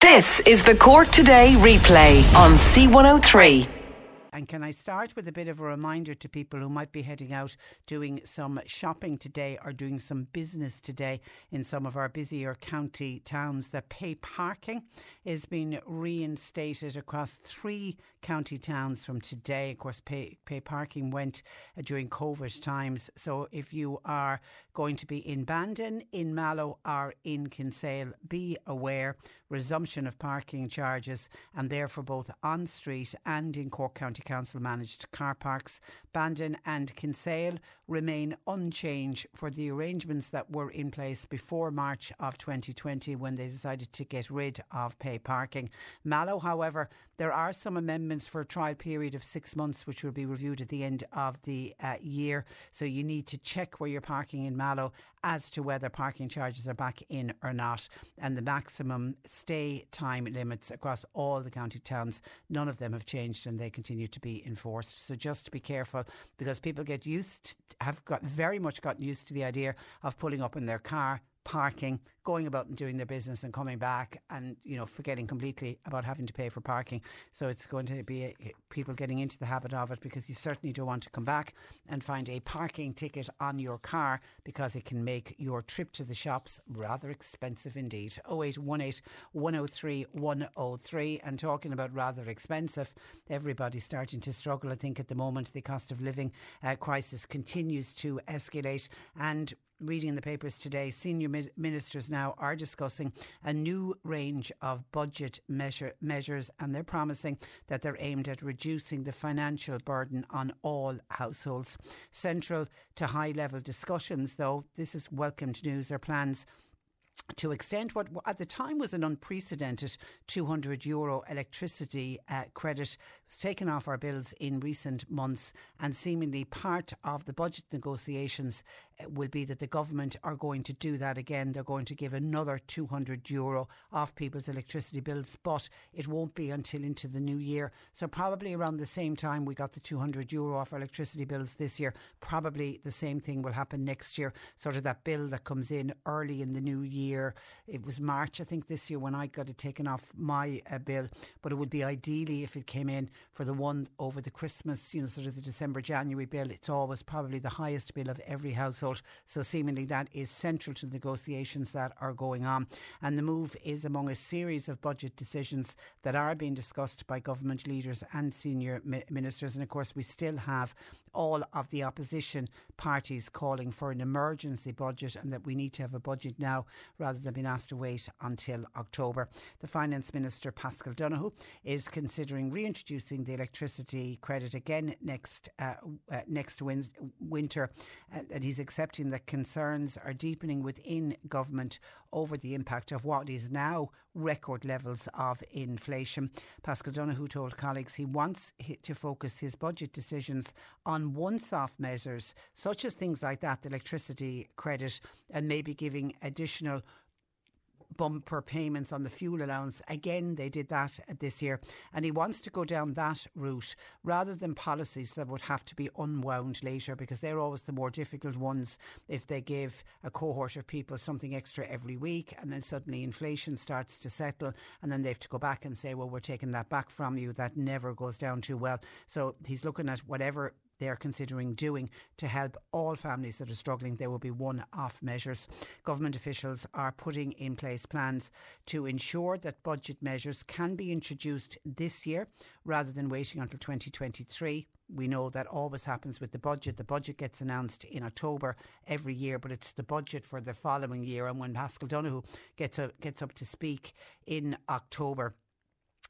This is the Cork Today replay on C103. And can I start with a bit of a reminder to people who might be heading out doing some shopping today or doing some business today in some of our busier county towns that pay parking is being reinstated across three county towns from today. Of course, pay, pay parking went uh, during COVID times. So if you are going to be in Bandon, in Mallow, or in Kinsale, be aware resumption of parking charges and they're both on street and in Cork County Council managed car parks. Bandon and Kinsale remain unchanged for the arrangements that were in place before March of 2020 when they decided to get rid of pay parking. Mallow, however, there are some amendments for a trial period of six months, which will be reviewed at the end of the uh, year. So you need to check where you're parking in Mallow as to whether parking charges are back in or not. And the maximum stay time limits across all the county towns, none of them have changed and they continue to be enforced. So just be careful because people get used, have got very much gotten used to the idea of pulling up in their car parking, going about and doing their business and coming back and, you know, forgetting completely about having to pay for parking. So it's going to be a, people getting into the habit of it because you certainly don't want to come back and find a parking ticket on your car because it can make your trip to the shops rather expensive indeed. 0818 103 103. And talking about rather expensive, everybody's starting to struggle, I think, at the moment. The cost of living uh, crisis continues to escalate. And reading in the papers today, senior ministers now are discussing a new range of budget measure, measures, and they're promising that they're aimed at reducing the financial burden on all households. Central to high level discussions, though, this is welcomed news, are plans to extend what at the time was an unprecedented 200 euro electricity uh, credit was taken off our bills in recent months and seemingly part of the budget negotiations uh, will be that the government are going to do that again they're going to give another 200 euro off people's electricity bills but it won't be until into the new year so probably around the same time we got the 200 euro off our electricity bills this year probably the same thing will happen next year sort of that bill that comes in early in the new year year. It was March, I think, this year when I got it taken off my uh, bill. But it would be ideally if it came in for the one over the Christmas, you know, sort of the December, January bill. It's always probably the highest bill of every household. So seemingly that is central to the negotiations that are going on. And the move is among a series of budget decisions that are being discussed by government leaders and senior ministers. And of course, we still have all of the opposition parties calling for an emergency budget and that we need to have a budget now rather than being asked to wait until October. The Finance Minister, Paschal Donohoe, is considering reintroducing the electricity credit again next uh, uh, next win- winter, uh, and he's accepting that concerns are deepening within government over the impact of what is now record levels of inflation. Paschal Donohoe told colleagues he wants to focus his budget decisions on once off measures, such as things like that, the electricity credit, and maybe giving additional bumper payments on the fuel allowance. Again, they did that this year. And he wants to go down that route rather than policies that would have to be unwound later because they're always the more difficult ones if they give a cohort of people something extra every week and then suddenly inflation starts to settle and then they have to go back and say, well, we're taking that back from you. That never goes down too well. So he's looking at whatever they're considering doing to help all families that are struggling. There will be one off measures. Government officials are putting in place plans to ensure that budget measures can be introduced this year rather than waiting until 2023. We know that always happens with the budget. The budget gets announced in October every year, but it's the budget for the following year. And when Paschal Donohoe gets, a, gets up to speak in October,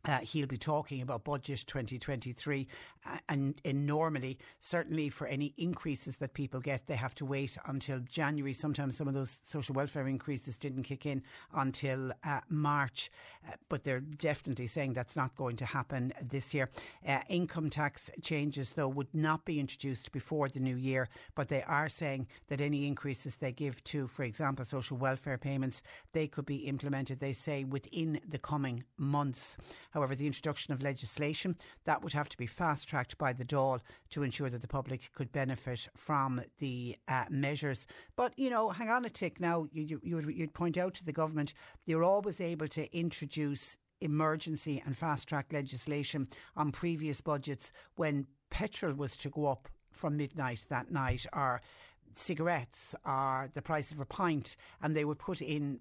uh, he'll be talking about budget 2023 uh, and, and, normally certainly for any increases that people get they have to wait until January. Sometimes some of those social welfare increases didn't kick in until uh, March uh, but they're definitely saying that's not going to happen this year. Uh, income tax changes though would not be introduced before the new year but they are saying that any increases they give to for example social welfare payments they could be implemented they say within the coming months However, the introduction of legislation that would have to be fast tracked by the Dáil to ensure that the public could benefit from the uh, measures. But, you know, hang on a tick now. You, you, you'd point out to the government, you're always able to introduce emergency and fast track legislation on previous budgets when petrol was to go up from midnight that night or cigarettes or the price of a pint and they would put in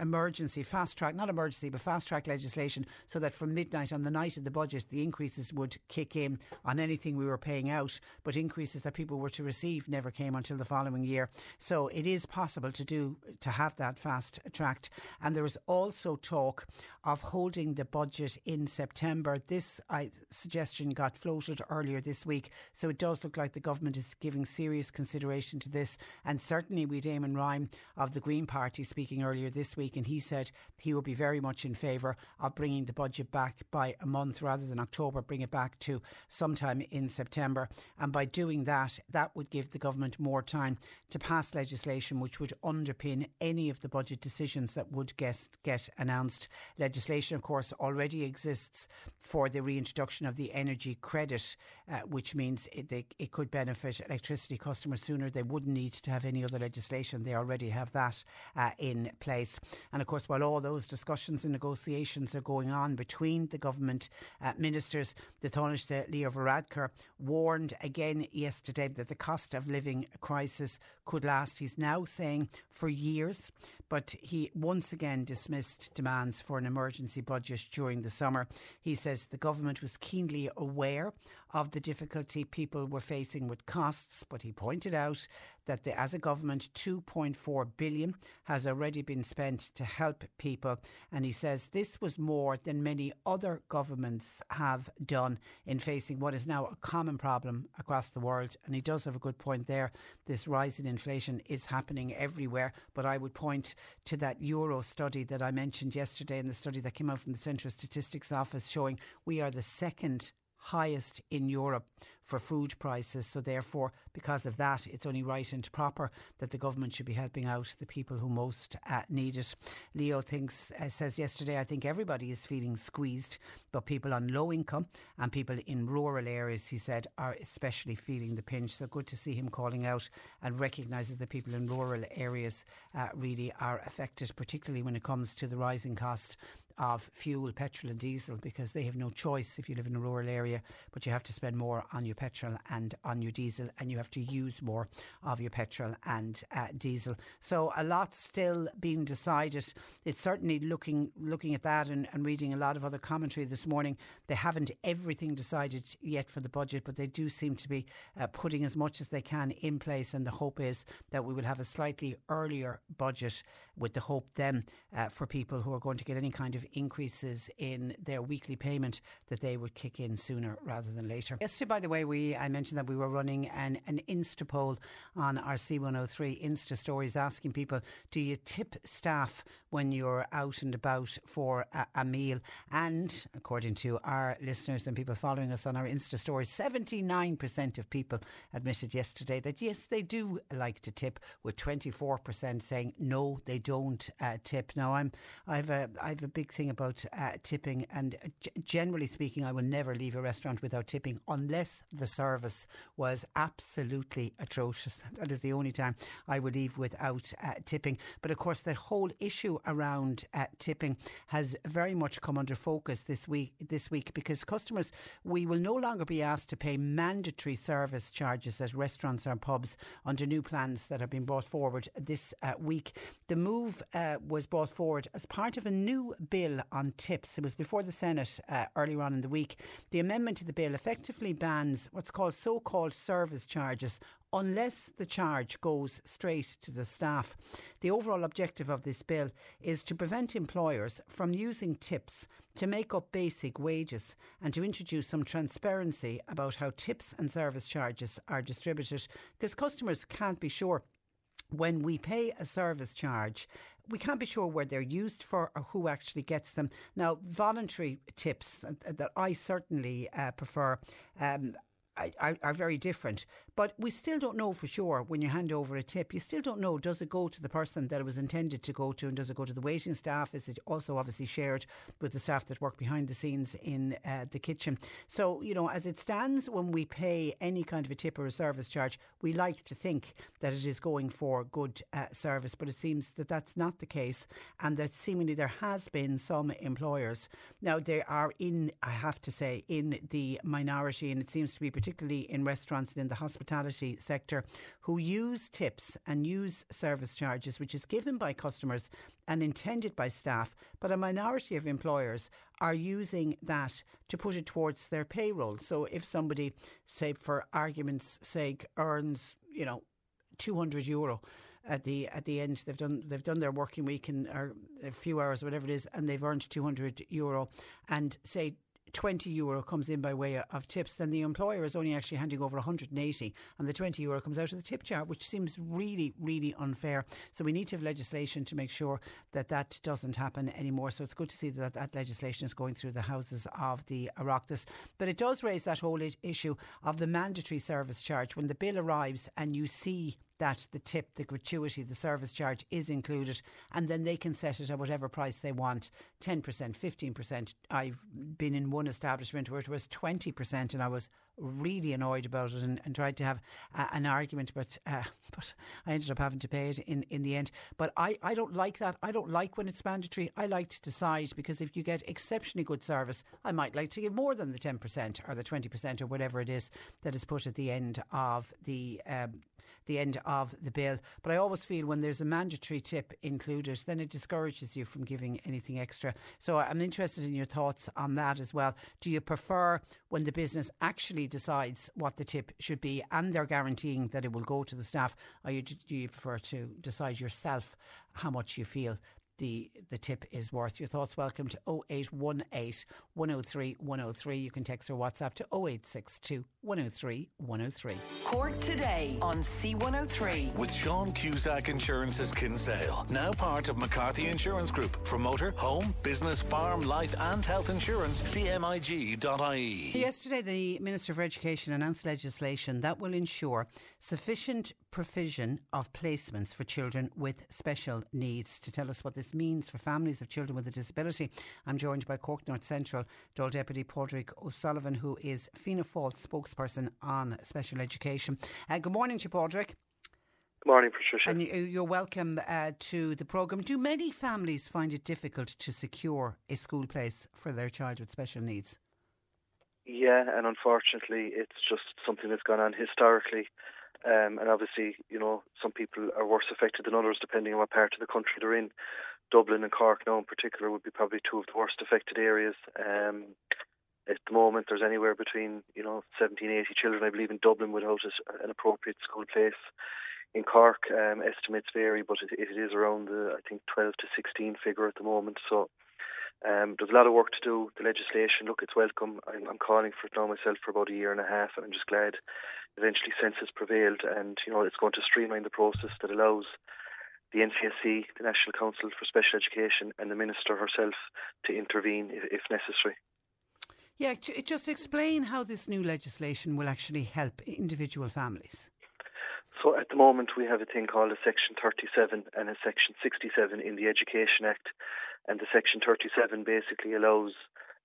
emergency, fast track, not emergency, but fast track legislation so that from midnight on the night of the budget, the increases would kick in on anything we were paying out, but increases that people were to receive never came until the following year. So it is possible to do, to have that fast tracked. And there is also talk of holding the budget in September. This I, suggestion got floated earlier this week. So it does look like the government is giving serious consideration to this. And certainly we Eamon Ryan of the Green Party speaking earlier this week week, and he said he would be very much in favour of bringing the budget back by a month rather than October, bring it back to sometime in September. And by doing that, that would give the government more time to pass legislation which would underpin any of the budget decisions that would get, get announced. Legislation, of course, already exists for the reintroduction of the energy credit, uh, which means it, they, it could benefit electricity customers sooner. They wouldn't need to have any other legislation. They already have that uh, in place. And of course, while all those discussions and negotiations are going on between the government uh, ministers, the Taoiseach Leo Varadkar warned again yesterday that the cost of living crisis could last. He's now saying for years, but he once again dismissed demands for an emergency budget during the summer. He says the government was keenly aware of the difficulty people were facing with costs, but he pointed out that the, as a government, 2.4 billion has already been spent to help people. And he says this was more than many other governments have done in facing what is now a common problem across the world. And he does have a good point there. This rise in inflation is happening everywhere. But I would point to that Euro study that I mentioned yesterday and the study that came out from the Central Statistics Office showing we are the second highest in Europe for food prices. So, therefore, because of that, it's only right and proper that the government should be helping out the people who most uh, need it. Leo thinks, uh, says yesterday, I think everybody is feeling squeezed, but people on low income and people in rural areas, he said, are especially feeling the pinch. So, good to see him calling out and recognising that people in rural areas uh, really are affected, particularly when it comes to the rising cost of fuel, petrol, and diesel because they have no choice if you live in a rural area, but you have to spend more on your petrol and on your diesel, and you have to use more of your petrol and uh, diesel. So a lot still being decided. It's certainly looking looking at that and, and reading a lot of other commentary this morning. They haven't everything decided yet for the budget, but they do seem to be uh, putting as much as they can in place, and the hope is that we will have a slightly earlier budget with the hope then uh, for people who are going to get any kind of increases in their weekly payment that they would kick in sooner rather than later. Yesterday, by the way, we I mentioned that we were running an, an Insta poll on our C103 Insta stories asking people, do you tip staff when you're out and about for a, a meal? And according to our listeners and people following us on our Insta stories, 79% of people admitted yesterday that yes, they do like to tip, with 24% saying no, they don't don't uh, tip. Now, I'm I have a I have a big thing about uh, tipping, and g- generally speaking, I will never leave a restaurant without tipping unless the service was absolutely atrocious. That is the only time I would leave without uh, tipping. But of course, the whole issue around uh, tipping has very much come under focus this week. This week, because customers, we will no longer be asked to pay mandatory service charges at restaurants or pubs under new plans that have been brought forward this uh, week. The move uh, was brought forward as part of a new bill on tips. It was before the Senate uh, earlier on in the week. The amendment to the bill effectively bans what's called so-called service charges unless the charge goes straight to the staff. The overall objective of this bill is to prevent employers from using tips to make up basic wages and to introduce some transparency about how tips and service charges are distributed because customers can't be sure when we pay a service charge, we can't be sure where they're used for or who actually gets them. Now, voluntary tips that I certainly uh, prefer. Um, are, are, very different. But we still don't know for sure when you hand over a tip. You still don't know does it go to the person that it was intended to go to, and does it go to the waiting staff? Is it also obviously shared with the staff that work behind the scenes in uh, the kitchen? So you know, as it stands, when we pay any kind of a tip or a service charge, we like to think that it is going for good uh, service, but it seems that that's not the case, and that seemingly there has been some employers now they are in, I have to say, in the minority, and it seems to be particularly in restaurants and in the hospitality sector, who use tips and use service charges, which is given by customers and intended by staff, but a minority of employers are using that to put it towards their payroll. So if somebody, say for argument's sake, earns, you know, 200 euro at the at the end they've done they've done their working week in or a few hours whatever it is and they've earned 200 euro and say 20 euro comes in by way of tips, then the employer is only actually handing over 180 and the 20 euro comes out of the tip jar, which seems really, really unfair. So we need to have legislation to make sure that that doesn't happen anymore. So it's good to see that that legislation is going through the houses of the Oireachtas. But it does raise that whole issue of the mandatory service charge. When the bill arrives and you see that the tip, the gratuity, the service charge is included, and then they can set it at whatever price they want 10%, 15%. I've been in one establishment where it was 20%, and I was really annoyed about it and, and tried to have uh, an argument, but uh, but I ended up having to pay it in, in the end. But I, I don't like that. I don't like when it's mandatory. I like to decide because if you get exceptionally good service, I might like to give more than the 10% or the 20% or whatever it is that is put at the end of the um, the end of the bill. But I always feel when there's a mandatory tip included, then it discourages you from giving anything extra. So I'm interested in your thoughts on that as well. Do you prefer when the business actually decides what the tip should be and they're guaranteeing that it will go to the staff, or do you prefer to decide yourself how much you feel the the tip is worth. Your thoughts welcome to 0818 103 103. You can text or WhatsApp to 0862 103 103. Cork today on C103. With Sean Cusack Insurance's Kinsale, now part of McCarthy Insurance Group. For motor, home, business, farm, life and health insurance, cmig.ie. Yesterday, the Minister for Education announced legislation that will ensure sufficient provision of placements for children with special needs. To tell us what this means for families of children with a disability, I'm joined by Cork North Central Dáil Deputy Padraig O'Sullivan, who is Fianna Fáil spokesperson on special education. Uh, good morning to you, Padraig. Good morning, Patricia. And you're welcome uh, to the programme. Do many families find it difficult to secure a school place for their child with special needs? Yeah, and unfortunately, it's just something that's gone on historically. Um, and obviously, you know, some people are worse affected than others depending on what part of the country they're in. Dublin and Cork now in particular would be probably two of the worst affected areas. Um, at the moment, there's anywhere between, you know, 17, 80 children, I believe, in Dublin without an appropriate school place. In Cork, um, estimates vary, but it, it is around the, I think, 12 to 16 figure at the moment. So um, there's a lot of work to do. The legislation, look, it's welcome. I'm, I'm calling for it now myself for about a year and a half, and I'm just glad eventually census prevailed, and you know it's going to streamline the process that allows the NCSE, the National Council for Special Education, and the Minister herself to intervene if, if necessary. Yeah, just explain how this new legislation will actually help individual families. So at the moment we have a thing called a Section 37 and a Section 67 in the Education Act, and the Section 37 basically allows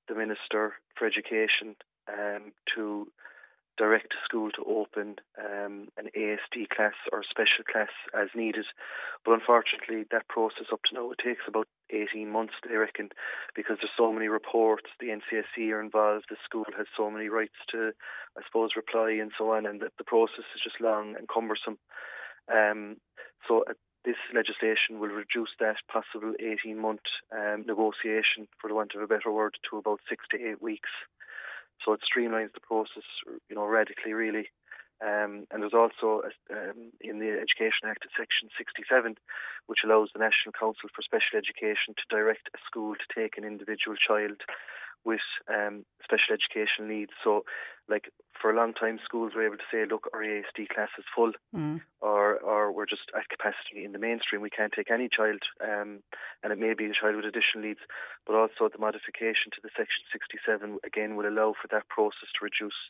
the Minister for Education um, to direct a school to open um, an ASD class or special class as needed. But unfortunately, that process up to now it takes about 18 months, they reckon, because there's so many reports. The NCSE are involved. The school has so many rights to, I suppose, reply and so on, and the, the process is just long and cumbersome. Um, so uh, this legislation will reduce that possible 18 month um, negotiation, for the want of a better word, to about six to eight weeks. So it streamlines the process, you know, radically, really. Um, and there's also um, in the Education Act, Section 67, which allows the National Council for Special Education to direct a school to take an individual child with um, special education needs. So, like for a long time, schools were able to say, "Look, our ASD class is full," mm. or "or we're just at capacity in the mainstream. We can't take any child," um, and it may be a child with additional needs. But also, the modification to the Section 67 again will allow for that process to reduce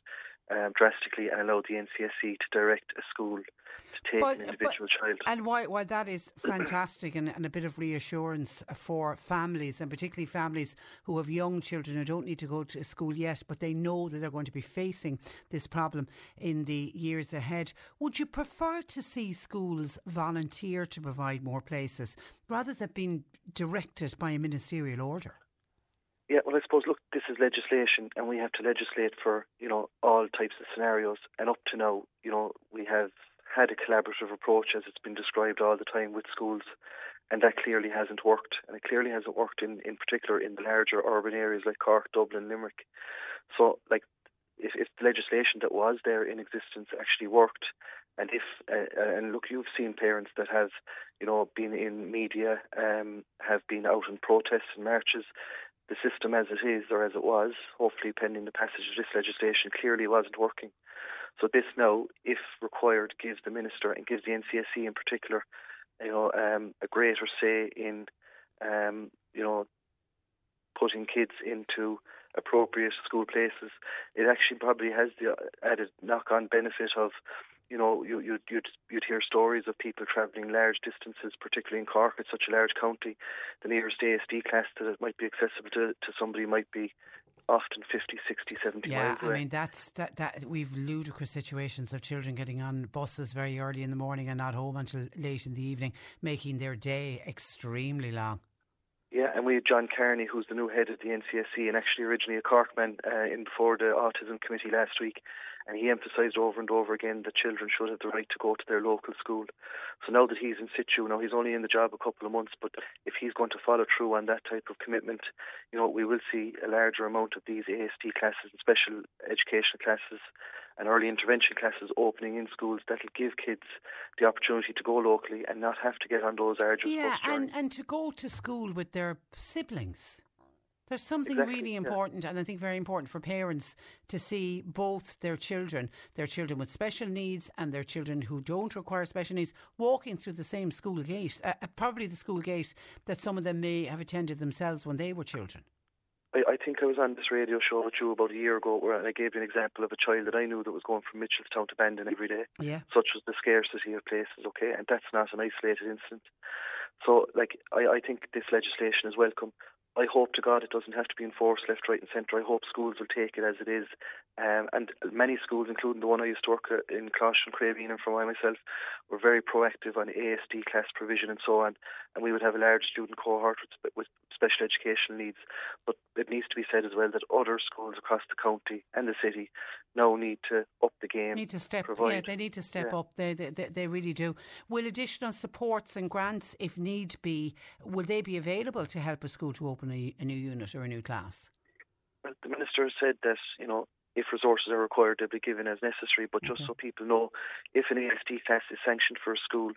um, drastically and allow the NCSE to direct a school to take but, an individual but, child. And why, why that is fantastic and, and, a bit of reassurance for families, and particularly families who have young children who don't need to go to school yet, but they know that they're going to be facing this problem in the years ahead. Would you prefer to see schools volunteer to provide more places rather than being directed by a ministerial order? Yeah, well, I suppose, look, this is legislation, and we have to legislate for, you know, all types of scenarios. And up to now, you know, we have had a collaborative approach, as it's been described all the time with schools, and that clearly hasn't worked. And it clearly hasn't worked in, in particular in the larger urban areas like Cork, Dublin, Limerick. So, like, if, if the legislation that was there in existence actually worked, and if uh, and look, you've seen parents that have, you know, been in media, um, have been out in protests and marches, the system as it is or as it was, hopefully pending the passage of this legislation, clearly wasn't working. So this now, if required, gives the minister and gives the NCSE in particular, you know, um, a greater say in, um, you know, putting kids into appropriate school places. It actually probably has the added knock-on benefit of you know, you, you'd, you'd, you'd hear stories of people travelling large distances, particularly in Cork, it's such a large county. The nearest ASD class that it might be accessible to, to somebody might be often 50, 60, 70 yeah, miles away. I mean, that's, that, that, we've ludicrous situations of children getting on buses very early in the morning and not home until late in the evening, making their day extremely long. Yeah, and we had John Kearney, who's the new head of the NCSE and actually originally a Corkman uh, in before the Autism Committee last week and he emphasised over and over again that children should have the right to go to their local school. So now that he's in situ, now he's only in the job a couple of months, but if he's going to follow through on that type of commitment, you know, we will see a larger amount of these ASD classes and special education classes and early intervention classes opening in schools that'll give kids the opportunity to go locally and not have to get on those arduous yeah, and, and to go to school with their siblings. There's something exactly, really important, yeah. and I think very important for parents to see both their children, their children with special needs and their children who don't require special needs, walking through the same school gate, uh, uh, probably the school gate that some of them may have attended themselves when they were children. I, I think I was on this radio show with you about a year ago where I gave you an example of a child that I knew that was going from Mitchelstown to Bandon every day. Yeah. Such was the scarcity of places, okay? And that's not an isolated incident. So, like, I, I think this legislation is welcome. I hope to God it doesn't have to be enforced left, right, and centre. I hope schools will take it as it is. Um, and many schools, including the one I used to work in Closh and Craveen and from I myself, were very proactive on ASD class provision and so on. And we would have a large student cohort with, with special educational needs. But it needs to be said as well that other schools across the county and the city now need to up the game. Need to step, provide, yeah, they need to step yeah. up. They, they, they really do. Will additional supports and grants, if need be, will they be available to help a school to open a, a new unit or a new class? Well, the minister has said that you know if resources are required, they'll be given as necessary. But just okay. so people know, if an ASD class is sanctioned for a school,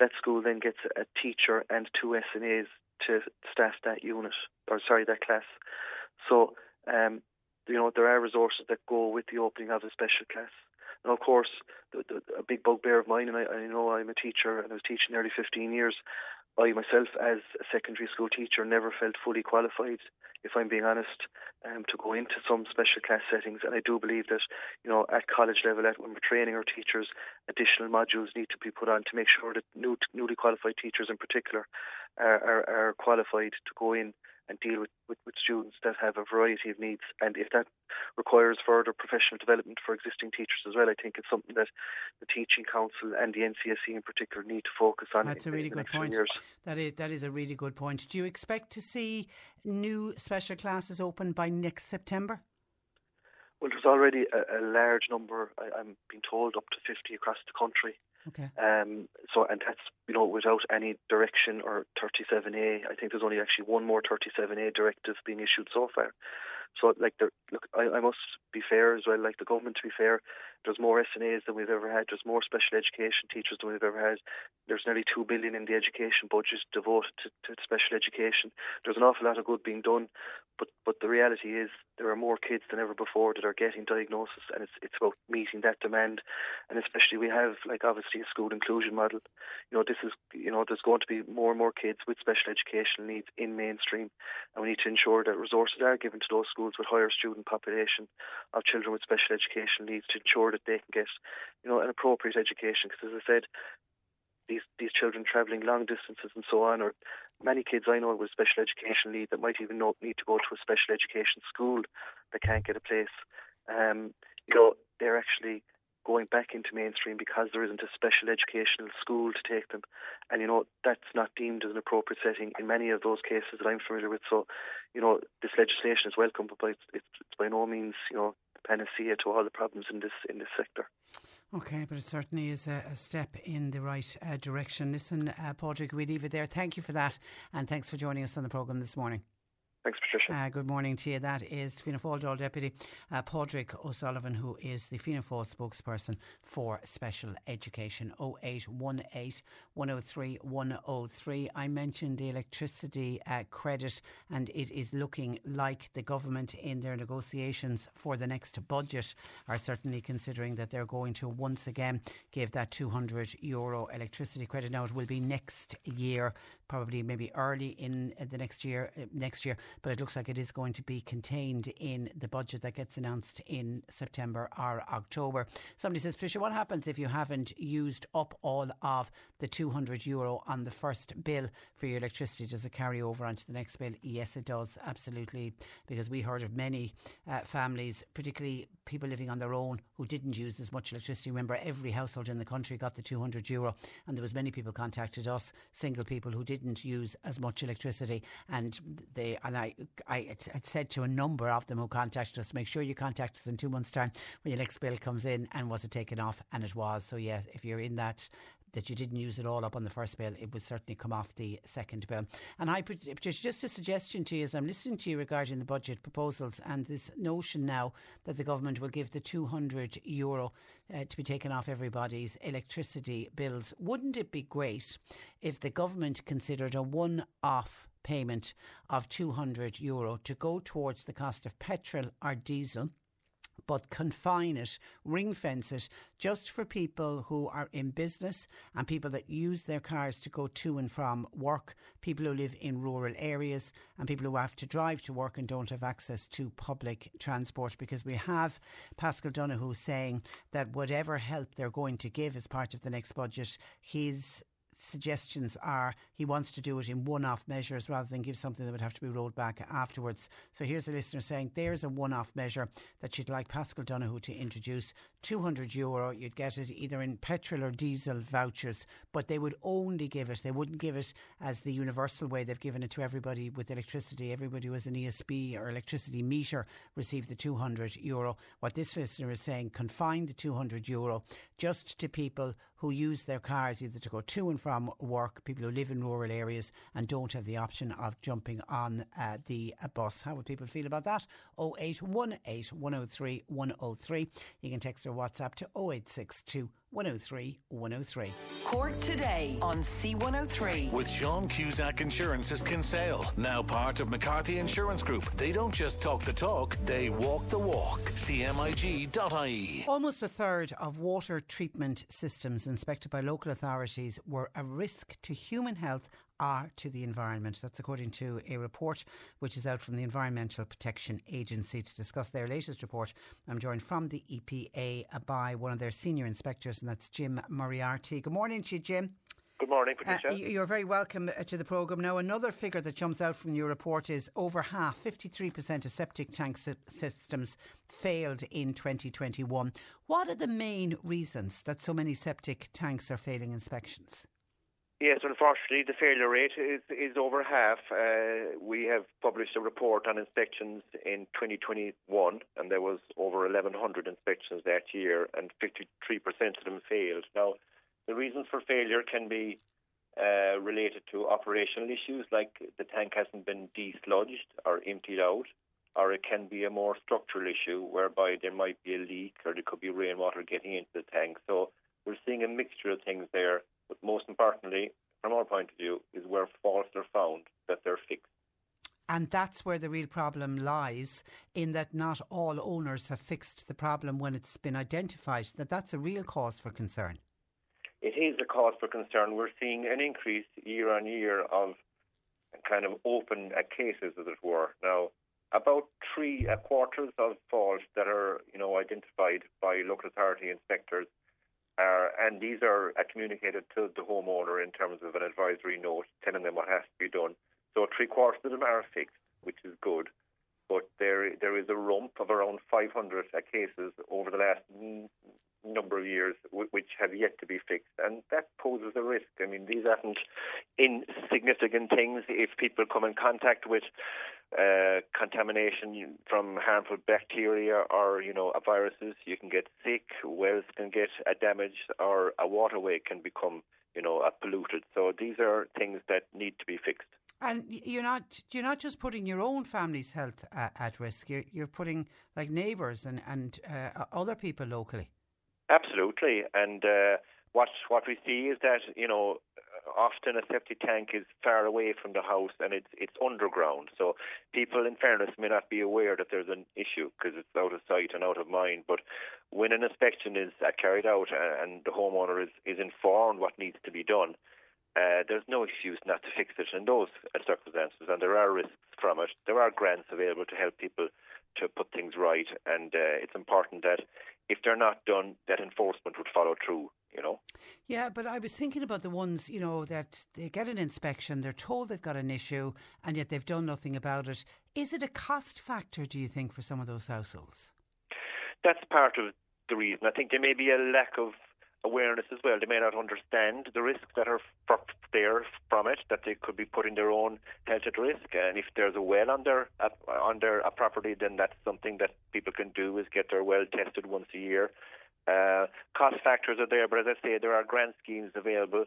that school then gets a teacher and two SNAs to staff that unit, or sorry, that class. So, um, you know, there are resources that go with the opening of a special class. And of course, the, the, a big bugbear of mine, and I, I know I'm a teacher and I was teaching nearly 15 years, I myself, as a secondary school teacher, never felt fully qualified, if I'm being honest, um, to go into some special class settings. And I do believe that, you know, at college level, at when we're training our teachers, additional modules need to be put on to make sure that new, newly qualified teachers, in particular, are, are, are qualified to go in and deal with, with, with, students that have a variety of needs. And if that requires further professional development for existing teachers as well, I think it's something that the Teaching Council and the NCSE in particular need to focus on. That's in, a really good point. That is that is a really good point. Do you expect to see new special classes open by next September? Well, there's already a, a large number. I, I'm being told up to 50 across the country. Okay. Um, so, and that's you know without any direction or 37A. I think there's only actually one more 37A directive being issued so far. So, like, look, I, I must be fair as well. Like the government, to be fair, there's more SNAs than we've ever had. There's more special education teachers than we've ever had. There's nearly two billion in the education budget devoted to, to special education. There's an awful lot of good being done, but but the reality is there are more kids than ever before that are getting diagnosis, and it's it's about meeting that demand. And especially we have like obviously a school inclusion model. You know, this is you know there's going to be more and more kids with special educational needs in mainstream, and we need to ensure that resources are given to those schools with higher student population of children with special educational needs to ensure that they can get, you know, an appropriate education. Because as I said, these these children travelling long distances and so on, or many kids I know with special education need that might even know, need to go to a special education school that can't get a place. Um, you know, they're actually going back into mainstream because there isn't a special educational school to take them. And, you know, that's not deemed as an appropriate setting in many of those cases that I'm familiar with. So, you know, this legislation is welcome, but it's, it's, it's by no means, you know, panacea to all the problems in this in this sector. Okay, but it certainly is a, a step in the right uh, direction. Listen, uh, Padraig, we leave it there. Thank you for that, and thanks for joining us on the programme this morning. Thanks, Patricia. Uh, good morning to you. That is Fianna Fáil Dáil Deputy uh, Padraig O'Sullivan, who is the Fianna Fáil spokesperson for special education. 0818 103 103. I mentioned the electricity uh, credit, and it is looking like the government, in their negotiations for the next budget, are certainly considering that they're going to once again give that 200 euro electricity credit. Now, it will be next year, probably maybe early in the next year. Uh, next year but it looks like it is going to be contained in the budget that gets announced in September or October. Somebody says, Fisher, what happens if you haven't used up all of the 200 euro on the first bill for your electricity? Does it carry over onto the next bill? Yes, it does, absolutely, because we heard of many uh, families, particularly people living on their own, who didn't use as much electricity. Remember, every household in the country got the 200 euro, and there was many people contacted us, single people who didn't use as much electricity, and they and I, I had said to a number of them who contacted us, make sure you contact us in two months' time when your next bill comes in, and was it taken off? And it was. So yeah, if you're in that that you didn't use it all up on the first bill, it would certainly come off the second bill. And I put just a suggestion to you as I'm listening to you regarding the budget proposals and this notion now that the government will give the 200 euro uh, to be taken off everybody's electricity bills. Wouldn't it be great if the government considered a one off payment of 200 euro to go towards the cost of petrol or diesel? But confine it, ring fence it, just for people who are in business and people that use their cars to go to and from work, people who live in rural areas, and people who have to drive to work and don't have access to public transport. Because we have Paschal Donohoe saying that whatever help they're going to give as part of the next budget, his suggestions are he wants to do it in one off measures rather than give something that would have to be rolled back afterwards. So here's a listener saying there's a one off measure that you'd like Paschal Donohoe to introduce 200 euro. You'd get it either in petrol or diesel vouchers, but they would only give it, they wouldn't give it as the universal way they've given it to everybody with electricity. Everybody who has an ESB or electricity meter received the 200 euro. What this listener is saying, confine the 200 euro just to people who use their cars either to go to and from work, people who live in rural areas and don't have the option of jumping on uh, the uh, bus. How would people feel about that? 0818 103 103. You can text or WhatsApp to 0862 103 103. Cork today on C103. With Sean Cusack Insurance's Kinsale, now part of McCarthy Insurance Group. They don't just talk the talk, they walk the walk. CMIG.ie. Almost a third of water treatment systems inspected by local authorities were a risk to human health are to the environment. That's according to a report which is out from the Environmental Protection Agency. To discuss their latest report, I'm joined from the EPA by one of their senior inspectors, and that's Jim Moriarty. Good morning to you, Jim. Good morning, Patricia. Uh, you're very welcome uh, to the programme. Now, another figure that jumps out from your report is over half, 53% of septic tank systems failed in 2021. What are the main reasons that so many septic tanks are failing inspections? Yes, unfortunately, the failure rate is, is over half. Uh, we have published a report on inspections in 2021, and there was over 1,100 inspections that year, and 53% of them failed. Now, the reasons for failure can be uh, related to operational issues, like the tank hasn't been desludged or emptied out, or it can be a more structural issue whereby there might be a leak or there could be rainwater getting into the tank. So we're seeing a mixture of things there, but most importantly, from our point of view, is where faults are found that they're fixed. And that's where the real problem lies, in that not all owners have fixed the problem when it's been identified. That that's a real cause for concern it is a cause for concern. We're seeing an increase year on year of kind of open uh, cases, as it were. Now, about three uh, quarters of faults that are, you know, identified by local authority inspectors are, and these are uh, communicated to the homeowner in terms of an advisory note telling them what has to be done. So three quarters of them are fixed, which is good. But there, there is a rump of around 500 uh, cases over the last number of years which have yet to be fixed, and that poses a risk. I mean, these aren't insignificant things. If people come in contact with uh, contamination from harmful bacteria or you know viruses, you can get sick. Wells can get damaged, or a waterway can become you know polluted. So these are things that need to be fixed. And you're not you're not just putting your own family's health at, at risk. You're you're putting like neighbours and and uh, other people locally. Absolutely, and uh, what what we see is that you know often a septic tank is far away from the house and it's it's underground. So people, in fairness, may not be aware that there's an issue because it's out of sight and out of mind. But when an inspection is uh, carried out and the homeowner is, is informed what needs to be done, uh, there's no excuse not to fix it in those circumstances. And there are risks from it. There are grants available to help people to put things right, and uh, it's important that if they're not done, that enforcement would follow through. You know. Yeah, but I was thinking about the ones you know that they get an inspection, they're told they've got an issue, and yet they've done nothing about it. Is it a cost factor? Do you think for some of those households? That's part of the reason. I think there may be a lack of awareness as well. They may not understand the risks that are there from it, that they could be putting their own health at risk. And if there's a well on their on their property, then that's something that people can do is get their well tested once a year. Uh, cost factors are there, but as I say, there are grant schemes available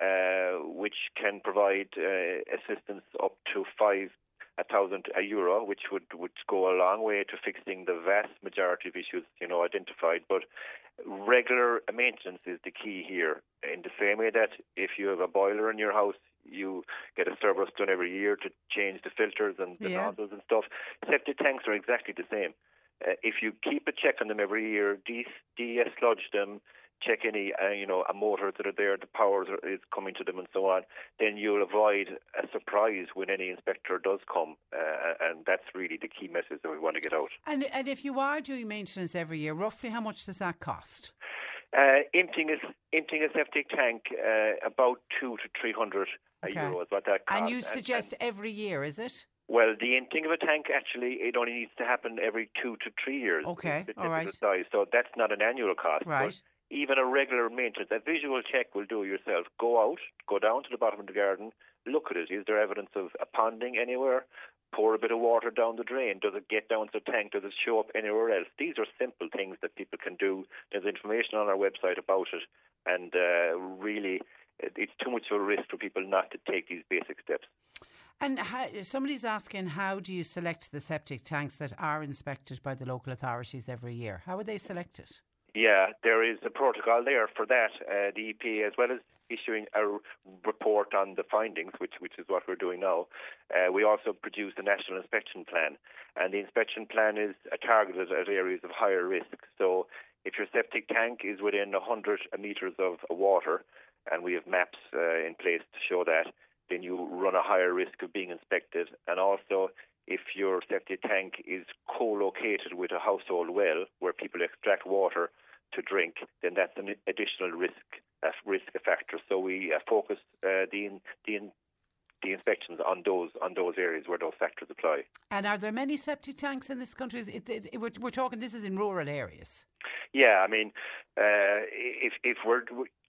uh, which can provide uh, assistance up to five a thousand a euro, which would would go a long way to fixing the vast majority of issues you know identified. But regular maintenance is the key here. In the same way that if you have a boiler in your house, you get a service done every year to change the filters and the yeah. nozzles and stuff. Septic tanks are exactly the same. Uh, if you keep a check on them every year, de- de-sludge them, check any uh, you know motors that are there, the power is coming to them, and so on. Then you'll avoid a surprise when any inspector does come, uh, and that's really the key message that we want to get out. And and if you are doing maintenance every year, roughly how much does that cost? Uh, emptying a emptying a septic tank uh, about two to three hundred okay. euros. What that costs. And you suggest and, and every year, is it? Well, the emptying of a tank actually it only needs to happen every two to three years. Okay, all right. Size, so that's not an annual cost. Right even a regular maintenance, a visual check will do yourself. Go out, go down to the bottom of the garden, look at it. Is there evidence of a ponding anywhere? Pour a bit of water down the drain. Does it get down to the tank? Does it show up anywhere else? These are simple things that people can do. There's information on our website about it, and uh, really, it's too much of a risk for people not to take these basic steps. And how, somebody's asking, how do you select the septic tanks that are inspected by the local authorities every year? How are they selected? Yeah, there is a protocol there for that. Uh, the EPA, as well as issuing a report on the findings, which which is what we're doing now, uh, we also produce a national inspection plan, and the inspection plan is targeted at areas of higher risk. So, if your septic tank is within 100 meters of water, and we have maps uh, in place to show that, then you run a higher risk of being inspected. And also, if your septic tank is co-located with a household well where people extract water to drink, then that's an additional risk a risk factor. So we uh, focus uh, the the the inspections on those on those areas where those factors apply. And are there many septic tanks in this country? It, it, it, we're, we're talking. This is in rural areas. Yeah, I mean, uh, if if we're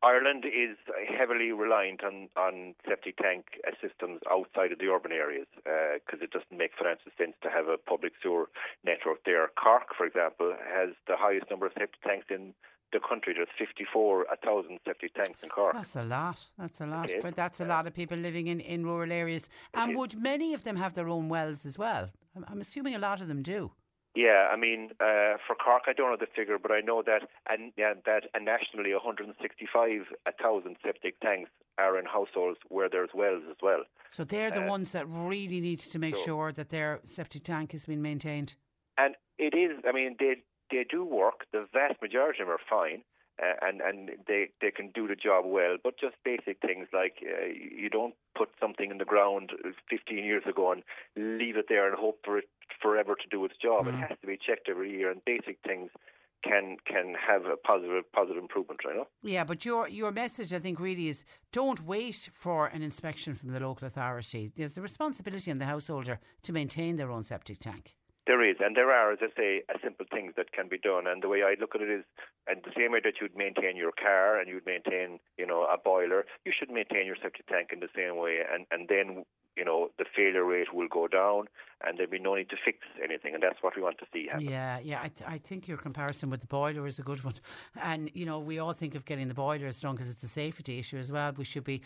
Ireland is heavily reliant on on septic tank systems outside of the urban areas because uh, it doesn't make financial sense to have a public sewer network there. Cork, for example, has the highest number of septic tanks in the country. There's 54 1,000 septic tanks in Cork. That's a lot. That's a lot. But that's a lot of people living in, in rural areas. And would many of them have their own wells as well? I'm, I'm assuming a lot of them do. Yeah, I mean, uh, for Cork, I don't know the figure, but I know that and yeah, that uh, nationally, 165,000 septic tanks are in households where there's wells as well. So they're the uh, ones that really need to make so, sure that their septic tank has been maintained. And it is. I mean, they they do work. The vast majority of them are fine. Uh, and and they they can do the job well. But just basic things like uh, you don't put something in the ground 15 years ago and leave it there and hope for it forever to do its job. Mm-hmm. It has to be checked every year, and basic things can can have a positive positive improvement. You know. Yeah, but your your message, I think, really is don't wait for an inspection from the local authority. There's the responsibility on the householder to maintain their own septic tank. There is, and there are, as I say, simple things that can be done. And the way I look at it is, and the same way that you'd maintain your car and you'd maintain, you know, a boiler, you should maintain your septic tank in the same way. And and then, you know, the failure rate will go down, and there'll be no need to fix anything. And that's what we want to see happen. Yeah, yeah. I, th- I think your comparison with the boiler is a good one. And you know, we all think of getting the boilers done because it's a safety issue as well. We should be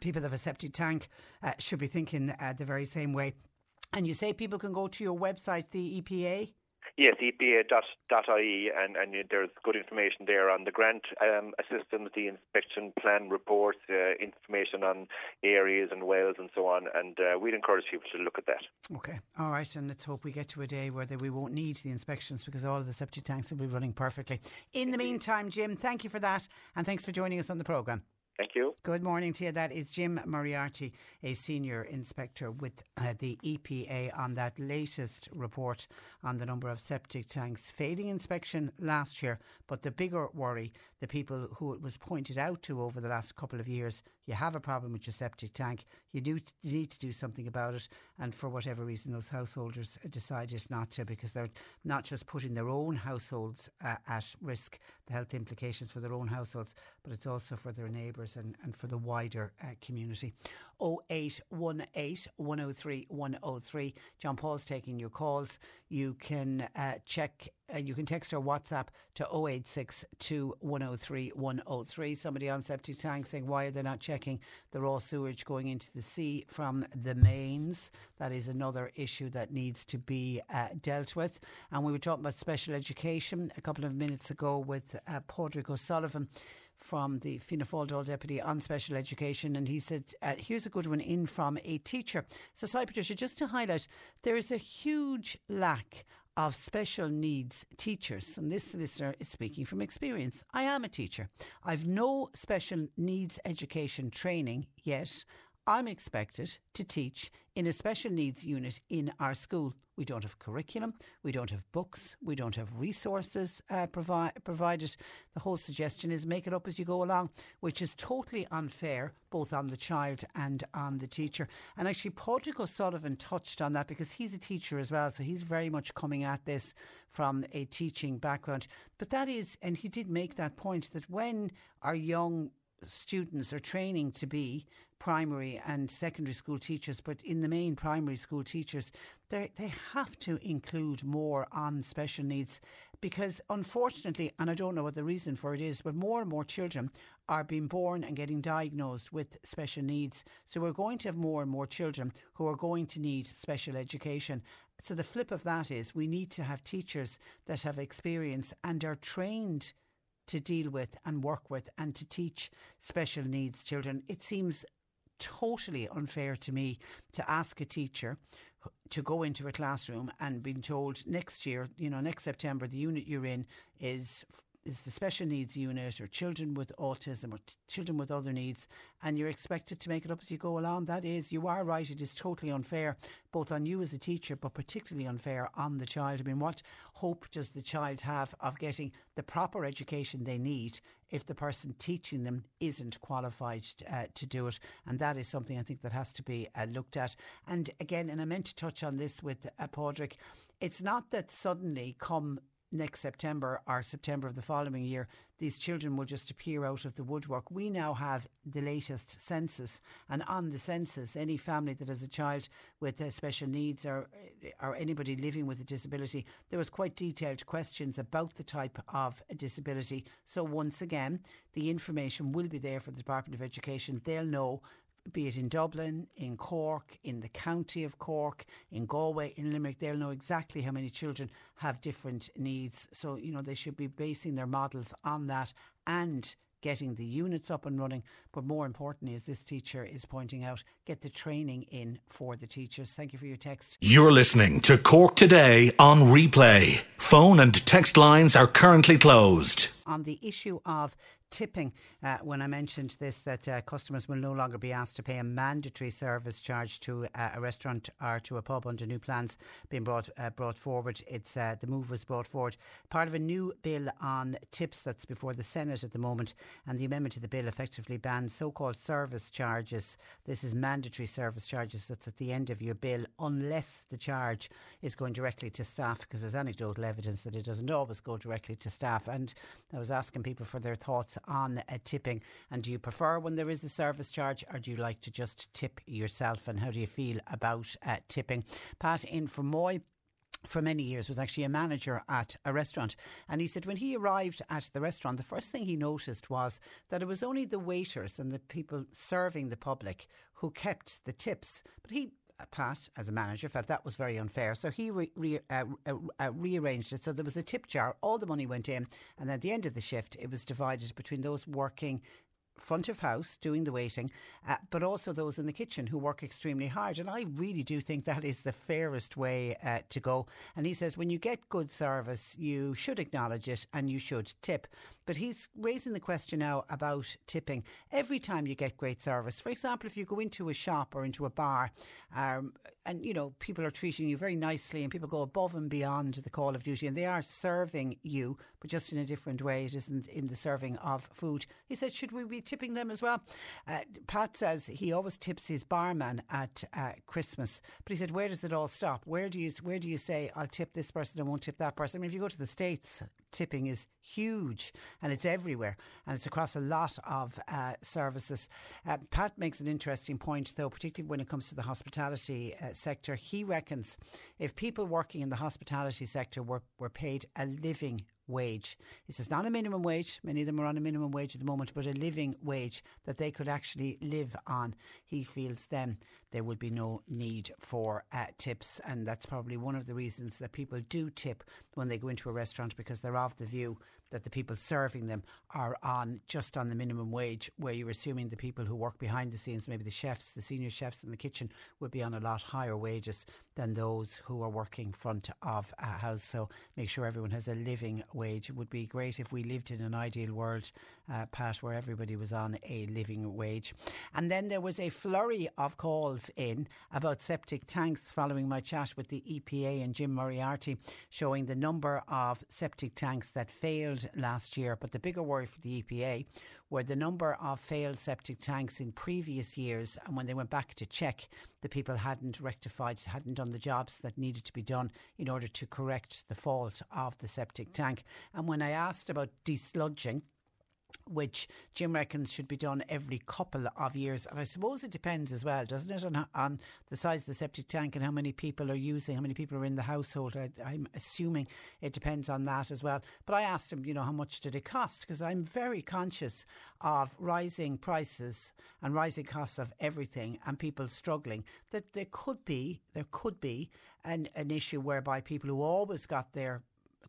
people that have a septic tank uh, should be thinking uh, the very same way. And you say people can go to your website, the EPA? Yes, EPA.ie, and, and there's good information there on the grant um, assistance, the inspection plan reports, uh, information on areas and wells and so on. And uh, we'd encourage people to look at that. Okay, all right, and let's hope we get to a day where we won't need the inspections because all of the septic tanks will be running perfectly. In the meantime, Jim, thank you for that, and thanks for joining us on the programme. Thank you. Good morning to you. That is Jim Moriarty, a senior inspector with uh, the EPA, on that latest report on the number of septic tanks failing inspection last year. But the bigger worry, the people who it was pointed out to over the last couple of years, you have a problem with your septic tank, you do you need to do something about it. And for whatever reason, those householders decided not to because they're not just putting their own households uh, at risk, the health implications for their own households, but it's also for their neighbours and, and for the wider uh, community. 0818 103 103. John Paul's taking your calls. You can uh, check, uh, you can text or WhatsApp to 086 103 103. Somebody on septic tank saying, why are they not checking the raw sewage going into the sea from the mains? That is another issue that needs to be uh, dealt with. And we were talking about special education a couple of minutes ago with uh, Padraig O'Sullivan from the Fianna Fáil Dáil Deputy on Special Education, and he said, uh, here's a good one in from a teacher. So, sorry, Patricia, just to highlight, there is a huge lack of special needs teachers. And this listener is speaking from experience. I am a teacher. I've no special needs education training yet. I'm expected to teach in a special needs unit in our school. We don't have curriculum, we don't have books, we don't have resources uh, provi- provided. The whole suggestion is make it up as you go along, which is totally unfair both on the child and on the teacher. And actually, Padraig O'Sullivan touched on that because he's a teacher as well, so he's very much coming at this from a teaching background. But that is, and he did make that point that when our young students are training to be primary and secondary school teachers, but in the main primary school teachers, they have to include more on special needs because unfortunately, and I don't know what the reason for it is, but more and more children are being born and getting diagnosed with special needs. So we're going to have more and more children who are going to need special education. So the flip of that is we need to have teachers that have experience and are trained to deal with and work with and to teach special needs children. It seems totally unfair to me to ask a teacher to go into a classroom and being told next year, you know, next September, the unit you're in is is the special needs unit or children with autism or t- children with other needs, and you're expected to make it up as you go along. That is, you are right, it is totally unfair, both on you as a teacher, but particularly unfair on the child. I mean, what hope does the child have of getting the proper education they need if the person teaching them isn't qualified uh, to do it? And that is something I think that has to be uh, looked at. And again, and I meant to touch on this with uh, it's not that suddenly come next September or September of the following year, these children will just appear out of the woodwork. We now have the latest census, and on the census, any family that has a child with uh, special needs or or anybody living with a disability, there was quite detailed questions about the type of disability. So once again, the information will be there for the Department of Education. They'll know be it in Dublin, in Cork, in the county of Cork, in Galway, in Limerick, they'll know exactly how many children have different needs. So, you know, they should be basing their models on that and getting the units up and running. But more importantly, as this teacher is pointing out, get the training in for the teachers. Thank you for your text. You're listening to Cork Today on replay. Phone and text lines are currently closed. On the issue of tipping uh, when I mentioned this that uh, customers will no longer be asked to pay a mandatory service charge to uh, a restaurant or to a pub under new plans being brought uh, brought forward. It's uh, the move was brought forward part of a new bill on tips that's before the Senate at the moment, and the amendment to the bill effectively bans so-called service charges. This is mandatory service charges that's at the end of your bill unless the charge is going directly to staff because there's anecdotal evidence that it doesn't always go directly to staff. And I was asking people for their thoughts on uh, tipping. And do you prefer when there is a service charge or do you like to just tip yourself? And how do you feel about uh, tipping? Pat in from Moy for many years was actually a manager at a restaurant and he said when he arrived at the restaurant the first thing he noticed was that it was only the waiters and the people serving the public who kept the tips but he Pat, as a manager, felt that was very unfair. So he re- re- uh, uh, uh, rearranged it so there was a tip jar. All the money went in, and at the end of the shift, it was divided between those working front of house doing the waiting, uh, but also those in the kitchen who work extremely hard. And I really do think that is the fairest way uh, to go. And he says when you get good service, you should acknowledge it and you should tip. But he's raising the question now about tipping. Every time you get great service, for example, if you go into a shop or into a bar, um, and you know people are treating you very nicely, and people go above and beyond the call of duty, and they are serving you, but just in a different way. It isn't in the serving of food. He said, should we be tipping them as well? Uh, Pat says he always tips his barman at uh, Christmas, but he said, where does it all stop? Where do you where do you say I'll tip this person and won't tip that person? I mean, if you go to the states, tipping is huge and it's everywhere and it's across a lot of uh, services. Uh, Pat makes an interesting point, though, particularly when it comes to the hospitality uh, sector. He reckons if people working in the hospitality sector were, were paid a living wage. He says not a minimum wage. Many of them are on a minimum wage at the moment, but a living wage that they could actually live on. He feels then there would be no need for uh, tips, and that's probably one of the reasons that people do tip when they go into a restaurant because they're of the view that the people serving them are on just on the minimum wage, where you're assuming the people who work behind the scenes, maybe the chefs, the senior chefs in the kitchen, would be on a lot higher wages than those who are working front of a house. So make sure everyone has a living wage. It would be great if we lived in an ideal world, uh, Pat, where everybody was on a living wage. And then there was a flurry of calls in about septic tanks following my chat with the EPA and Jim Moriarty, showing the number of septic tanks that failed last year. But the bigger worry for the EPA were the number of failed septic tanks in previous years. And when they went back to check, the people hadn't rectified, hadn't done the jobs that needed to be done in order to correct the fault of the septic tank. And when I asked about desludging, which Jim reckons should be done every couple of years. And I suppose it depends as well, doesn't it, on, on the size of the septic tank and how many people are using, how many people are in the household. I, am assuming it depends on that as well. But I asked him, you know, how much did it cost? Because I'm very conscious of rising prices and rising costs of everything and people struggling. That there could be, there could be an, an issue whereby people who always got their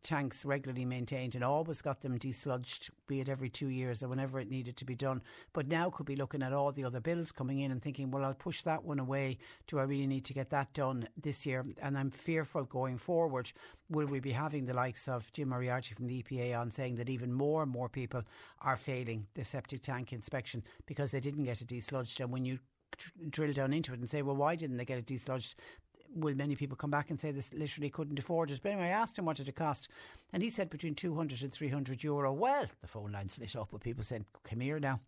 tanks regularly maintained and always got them desludged, be it every two years or whenever it needed to be done. But now could be looking at all the other bills coming in and thinking, well, I'll push that one away. Do I really need to get that done this year? And I'm fearful going forward, will we be having the likes of Jim Moriarty from the EPA on saying that even more and more people are failing the septic tank inspection because they didn't get it desludged. And when you drill down into it and say, well, why didn't they get it desludged? Will many people come back and say this literally couldn't afford it? But anyway, I asked him what did it cost, and he said between 200 and 300 euro. Well, the phone lines lit up with people saying, come here now,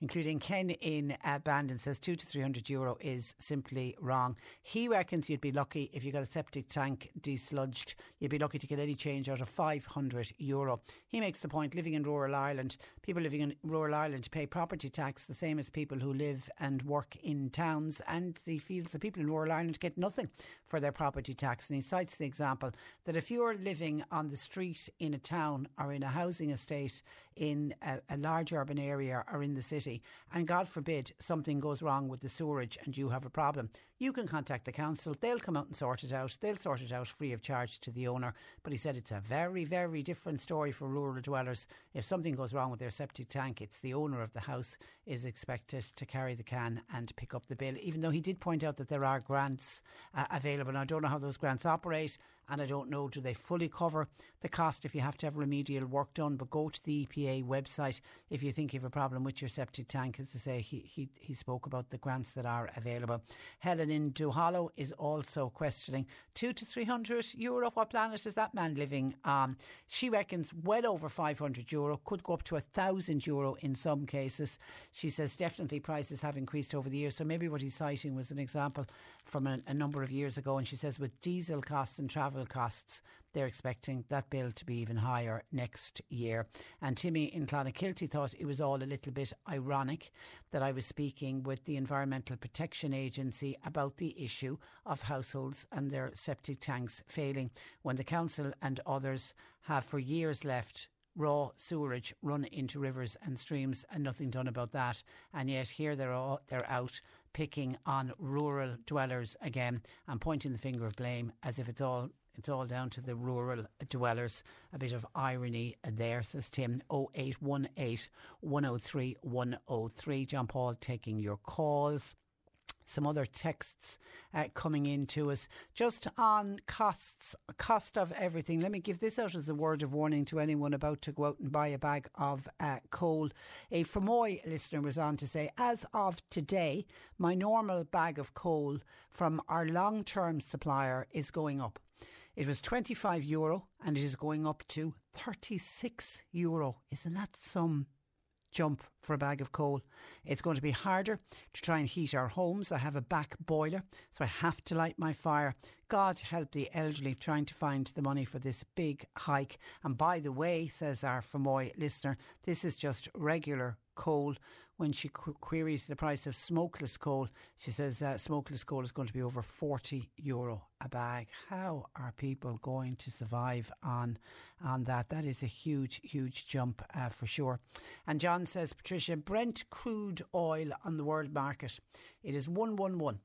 including Ken in uh, Bandon says two to 300 euro is simply wrong. He reckons you'd be lucky if you got a septic tank desludged, you'd be lucky to get any change out of 500 euro. He makes the point living in rural Ireland, people living in rural Ireland pay property tax the same as people who live and work in towns, and he feels the people in rural Ireland get nothing for their property tax. And he cites the example that if you're living on the street in a town or in a housing estate in a, a large urban area or in the city, and God forbid something goes wrong with the sewerage and you have a problem, you can contact the council. They'll come out and sort it out. They'll sort it out free of charge to the owner. But he said it's a very, very different story for rural dwellers. If something goes wrong with their septic tank, it's the owner of the house is expected to carry the can and pick up the bill. Even though he did point out that there are grants uh, available. And I don't know how those grants operate, and I don't know do they fully cover the cost if you have to have remedial work done. But go to the EPA website if you think you have a problem with your septic tank. As I say, he he, he spoke about the grants that are available. Helen in Duhallow is also questioning two to three hundred euro. What planet is that man living on? She reckons well over five hundred euro, could go up to a thousand euro in some cases. She says definitely prices have increased over the years. So maybe what he's citing was an example from a, a number of years ago. And she says with diesel costs and travel costs, they're expecting that bill to be even higher next year. And Timmy in Clonakilty thought it was all a little bit ironic that I was speaking with the Environmental Protection Agency about the issue of households and their septic tanks failing when the council and others have for years left raw sewerage run into rivers and streams and nothing done about that. And yet here they're all, they're out picking on rural dwellers again and pointing the finger of blame as if it's all it's all down to the rural dwellers. A bit of irony there, says Tim. 0818 103 103. John Paul taking your calls some other texts uh, coming in to us just on costs, cost of everything. Let me give this out as a word of warning to anyone about to go out and buy a bag of uh, coal. A Fermoy listener was on to say, as of today, my normal bag of coal from our long term supplier is going up. It was 25 euro and it is going up to 36 euro. Isn't that some jump for a bag of coal. It's going to be harder to try and heat our homes. I have a back boiler, so I have to light my fire. God help the elderly trying to find the money for this big hike. And by the way, says our Fermoy listener, this is just regular coal. When she qu- queries the price of smokeless coal, she says uh, smokeless coal is going to be over 40 euro a bag. How are people going to survive on on that? That is a huge, huge jump uh, for sure. And John says, Patricia, Brent crude oil on the world market, it is 111.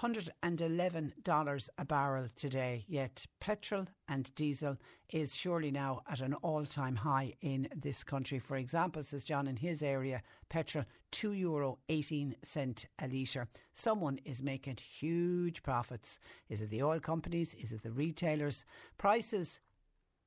$111 a barrel today, yet petrol and diesel is surely now at an all time high in this country. For example, says John, in his area, petrol €2 euro 18 cent a litre. Someone is making huge profits. Is it the oil companies? Is it the retailers? Prices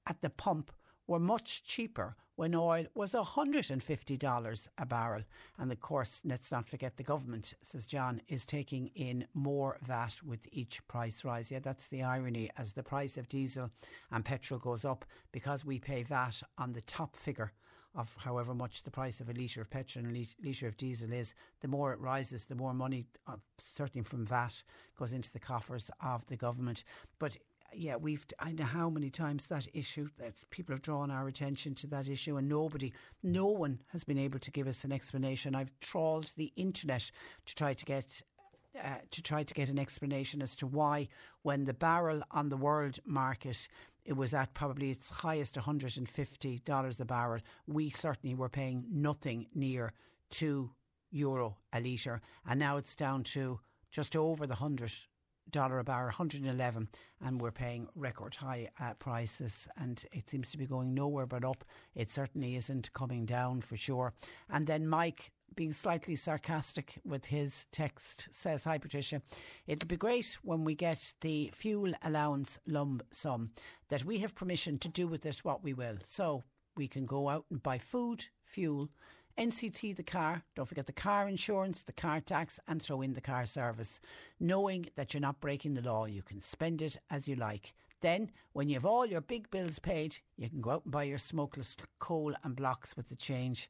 at the pump were much cheaper when oil was $150 a barrel. And of course, let's not forget the government, says John, is taking in more VAT with each price rise. Yeah, that's the irony. As the price of diesel and petrol goes up, because we pay VAT on the top figure of however much the price of a litre of petrol and a litre of diesel is, the more it rises, the more money, uh, certainly from VAT, goes into the coffers of the government. But yeah, we've I know how many times that issue that people have drawn our attention to that issue, and nobody, no one has been able to give us an explanation. I've trawled the internet to try to get. Uh, to try to get an explanation as to why, when the barrel on the world market it was at probably its highest $150 a barrel, we certainly were paying nothing near 2 euro a litre. And now it's down to just over the 100 dollar a barrel, 111, and we're paying record high uh, prices, and it seems to be going nowhere but up. It certainly isn't coming down for sure. And then Mike being slightly sarcastic with his text, says, Hi Patricia, it'll be great when we get the fuel allowance lump sum that we have permission to do with it what we will. So we can go out and buy food, fuel, NCT the car, don't forget the car insurance, the car tax, and throw in the car service. Knowing that you're not breaking the law, you can spend it as you like. Then, when you have all your big bills paid, you can go out and buy your smokeless coal and blocks with the change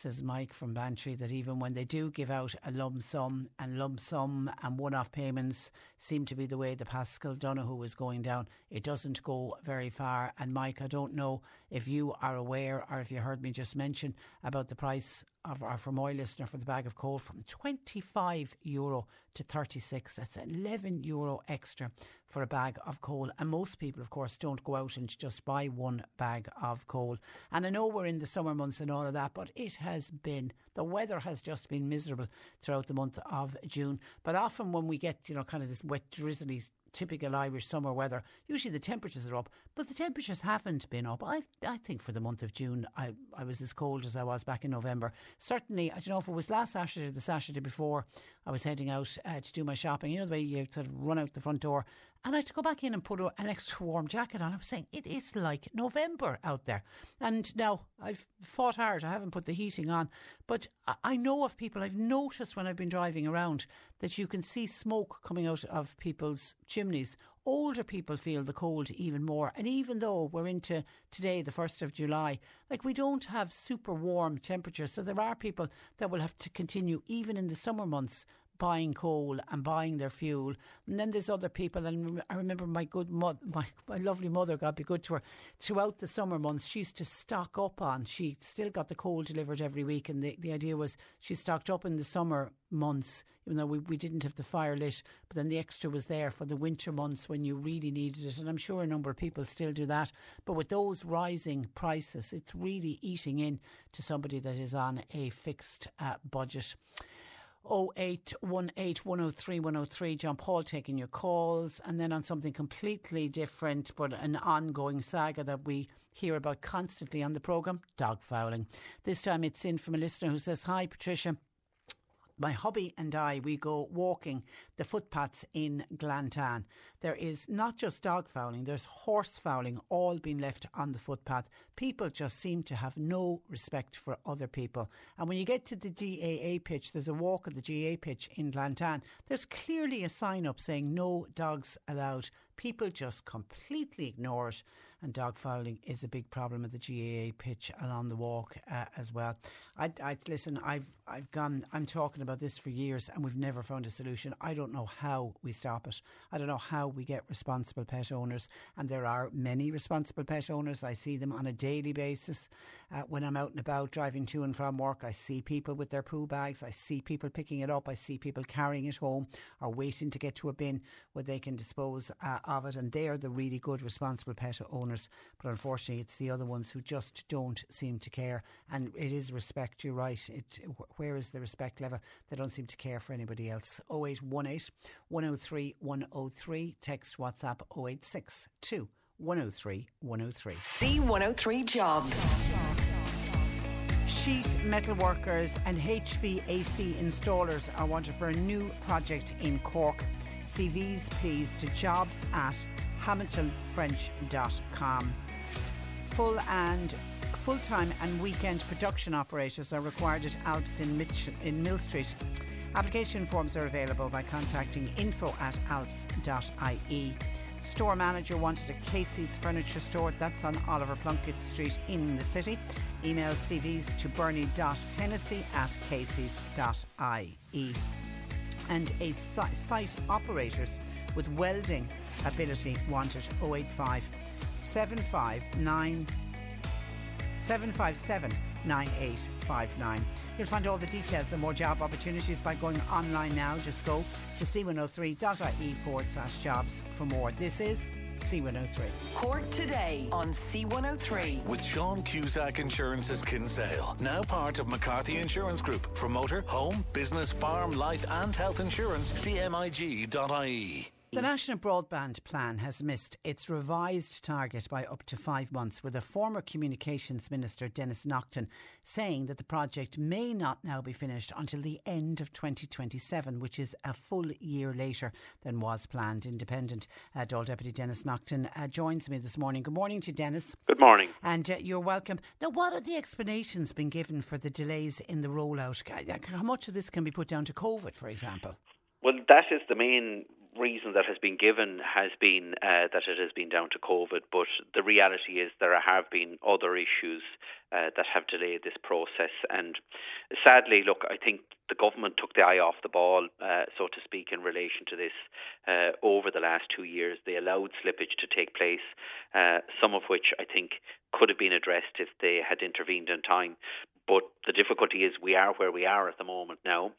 says Mike from Bantry, that even when they do give out a lump sum and lump sum and one off payments seem to be the way the Paschal Donohoe is going down, it doesn't go very far. And Mike, I don't know if you are aware or if you heard me just mention about the price of our Fermoy listener for the bag of coal from 25 euro to 36. That's 11 euro extra for a bag of coal. And most people, of course, don't go out and just buy one bag of coal. And I know we're in the summer months and all of that, but it has been, the weather has just been miserable throughout the month of June. But often when we get, you know, kind of this wet, drizzly typical Irish summer weather. Usually the temperatures are up, but the temperatures haven't been up. I I think for the month of June, I, I was as cold as I was back in November. Certainly, I don't know if it was last Saturday or the Saturday before, I was heading out uh, to do my shopping. You know the way you sort of run out the front door and I had to go back in and put an extra warm jacket on. I was saying, it is like November out there. And now I've fought hard. I haven't put the heating on. But I know of people, I've noticed when I've been driving around that you can see smoke coming out of people's chimneys. Older people feel the cold even more. And even though we're into today, the 1st of July, like we don't have super warm temperatures. So there are people that will have to continue, even in the summer months, buying coal and buying their fuel. And then there's other people, and I remember my good mother, my, my lovely mother, God be good to her, throughout the summer months, she used to stock up on. She still got the coal delivered every week, and the, the idea was she stocked up in the summer months, even though we, we didn't have the fire lit, but then the extra was there for the winter months when you really needed it. And I'm sure a number of people still do that. But with those rising prices, it's really eating in to somebody that is on a fixed uh, budget. 0818 103 103. John Paul taking your calls. And then on something completely different, but an ongoing saga that we hear about constantly on the programme dog fouling. This time it's in from a listener who says, Hi, Patricia. My hubby and I, we go walking the footpaths in Glantane. There is not just dog fouling, there's horse fouling all being left on the footpath. People just seem to have no respect for other people. And when you get to the GAA pitch, there's a walk at the GAA pitch in Glantane. There's clearly a sign up saying no dogs allowed. People just completely ignore it and dog fouling is a big problem at the GAA pitch along the walk uh, as well. I, I listen. I've I've gone. I'm talking about this for years, and we've never found a solution. I don't know how we stop it. I don't know how we get responsible pet owners, and there are many responsible pet owners. I see them on a daily basis uh, when I'm out and about driving to and from work. I see people with their poo bags. I see people picking it up. I see people carrying it home or waiting to get to a bin where they can dispose of uh, of it, and they are the really good responsible pet owners. But unfortunately, it's the other ones who just don't seem to care. And it is respect, you're right. It, where is the respect level? They don't seem to care for anybody else. 0818 103 103. Text WhatsApp 0862 103 103. C103 Jobs sheet metal workers and HVAC installers are wanted for a new project in Cork. CVs please to jobs at hamiltonfrench.com. Full and full-time and weekend production operators are required at Alps in, Mitch, in Millstreet. Application forms are available by contacting info at alps.ie. Store manager wanted a Casey's furniture store. That's on Oliver Plunkett Street in the city. Email CVs to bernie.hennessy at caseys.ie. And a site operators with welding ability wanted 085 759 757 9859. You'll find all the details and more job opportunities by going online now. Just go to c103.ie forward slash jobs for more. This is C103. Cork today on C103. With Sean Cusack Insurance's Kinsale, now part of McCarthy Insurance Group. For motor, home, business, farm, life, and health insurance, cmig.ie. The National Broadband Plan has missed its revised target by up to five months, with a former Communications Minister, Denis Naughten, saying that the project may not now be finished until the end of 2027, which is a full year later than was planned. Independent uh, Dáil Deputy Denis Naughten uh, joins me this morning. Good morning to Denis. Good morning. And uh, you're welcome. Now, what are the explanations been given for the delays in the rollout? How much of this can be put down to COVID, for example? Well, that is the main reason that has been given has been uh, that it has been down to COVID, but the reality is there have been other issues uh, that have delayed this process. And sadly, look, I think the government took the eye off the ball, uh, so to speak, in relation to this uh, over the last two years. They allowed slippage to take place, uh, some of which I think could have been addressed if they had intervened in time. But the difficulty is we are where we are at the moment now.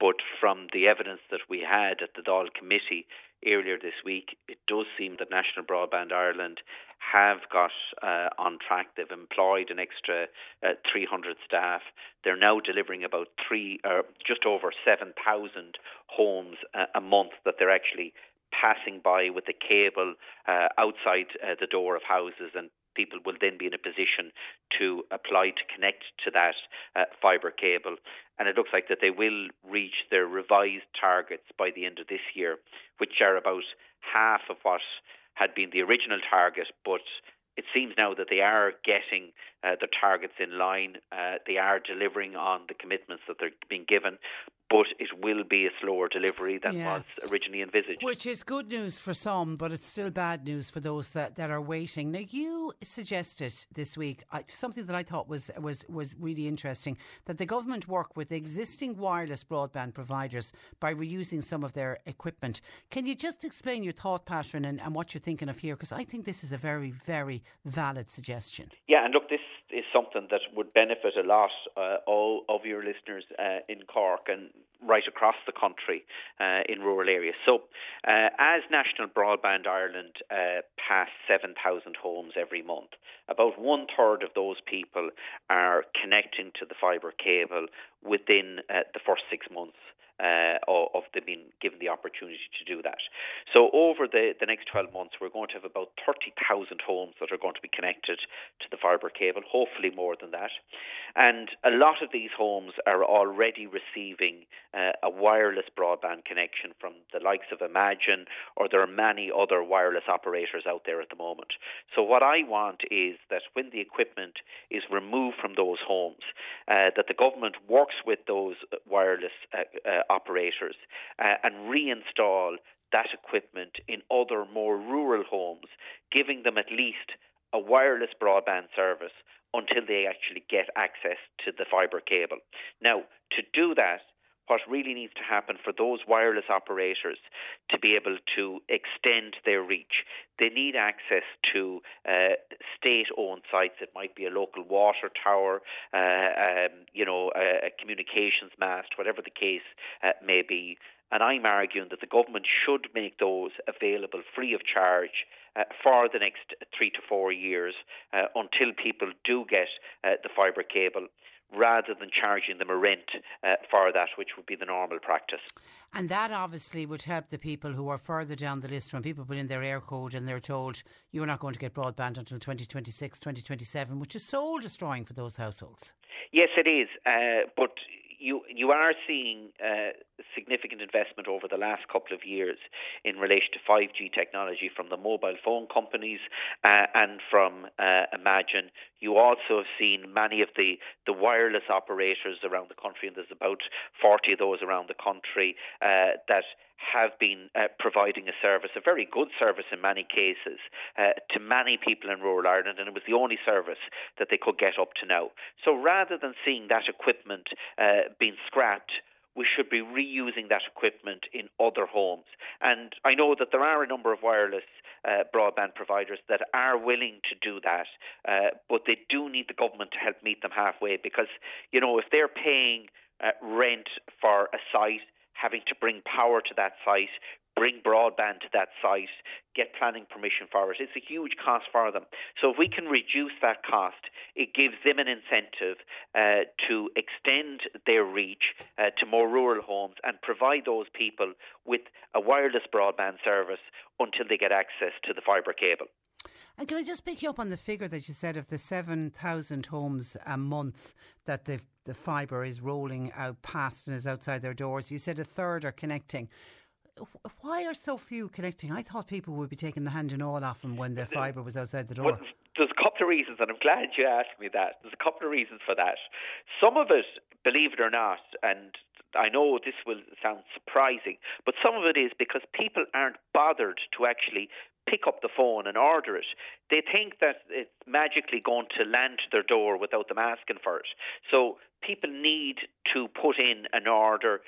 But from the evidence that we had at the Dáil committee earlier this week, it does seem that National Broadband Ireland have got uh, on track. They've employed an extra uh, 300 staff. They're now delivering about three, uh, just over 7,000 homes a month that they're actually passing by with the cable uh, outside uh, the door of houses and people will then be in a position to apply to connect to that uh, fibre cable. And it looks like that they will reach their revised targets by the end of this year, which are about half of what had been the original target, but it seems now that they are getting uh, the targets in line. Uh, they are delivering on the commitments that they're being given but it will be a slower delivery than yeah. was originally envisaged. Which is good news for some, but it's still bad news for those that, that are waiting. Now, you suggested this week uh, something that I thought was, was, was really interesting that the government work with existing wireless broadband providers by reusing some of their equipment. Can you just explain your thought pattern and, and what you're thinking of here? Because I think this is a very, very valid suggestion. Yeah, and look, this is something that would benefit a lot uh, all of your listeners uh, in Cork and right across the country uh, in rural areas. So, uh, as National Broadband Ireland uh, pass 7,000 homes every month, about one third of those people are connecting to the fibre cable within uh, the first six months uh, of them being given the opportunity to do that. So over the, the next 12 months, we're going to have about 30,000 homes that are going to be connected to the fibre cable, hopefully more than that. And a lot of these homes are already receiving uh, a wireless broadband connection from the likes of Imagine, or there are many other wireless operators out there at the moment. So what I want is that when the equipment is removed from those homes, uh, that the government works with those wireless uh, uh, operators uh, and reinstall that equipment in other more rural homes, giving them at least a wireless broadband service until they actually get access to the fibre cable. Now, to do that, what really needs to happen for those wireless operators to be able to extend their reach. They need access to uh, state-owned sites. It might be a local water tower, uh, um, you know, a, a, communications mast, whatever the case uh, may be. And I'm arguing that the government should make those available free of charge uh, for the next three to four years uh, until people do get uh, the fibre cable rather than charging them a rent uh, for that, which would be the normal practice. And that obviously would help the people who are further down the list when people put in their Eircode and they're told you're not going to get broadband until 2026, 2027, which is soul destroying for those households. Yes, it is. Uh, but you you are seeing uh, significant investment over the last couple of years in relation to 5G technology from the mobile phone companies uh, and from uh, Imagine. You also have seen many of the, the wireless operators around the country, and there's about 40 of those around the country uh, that have been uh, providing a service, a very good service in many cases, uh, to many people in rural Ireland, and it was the only service that they could get up to now. So rather than seeing that equipment uh, being scrapped, we should be reusing that equipment in other homes. And I know that there are a number of wireless uh, broadband providers that are willing to do that, uh, but they do need the government to help meet them halfway because, you know, if they're paying uh, rent for a site, having to bring power to that site, bring broadband to that site, get planning permission for it. It's a huge cost for them. So if we can reduce that cost, it gives them an incentive uh, to extend their reach uh, to more rural homes and provide those people with a wireless broadband service until they get access to the fibre cable. And can I just pick you up on the figure that you said of the 7,000 homes a month that the, the fibre is rolling out past and is outside their doors? You said a third are connecting. Why are so few connecting? I thought people would be taking the hand and all off them when the fibre was outside the door. Well, there's a couple of reasons, and I'm glad you asked me that. There's a couple of reasons for that. Some of it, believe it or not, and I know this will sound surprising, but some of it is because people aren't bothered to actually pick up the phone and order it. They think that it's magically going to land to their door without them asking for it. So people need to put in an order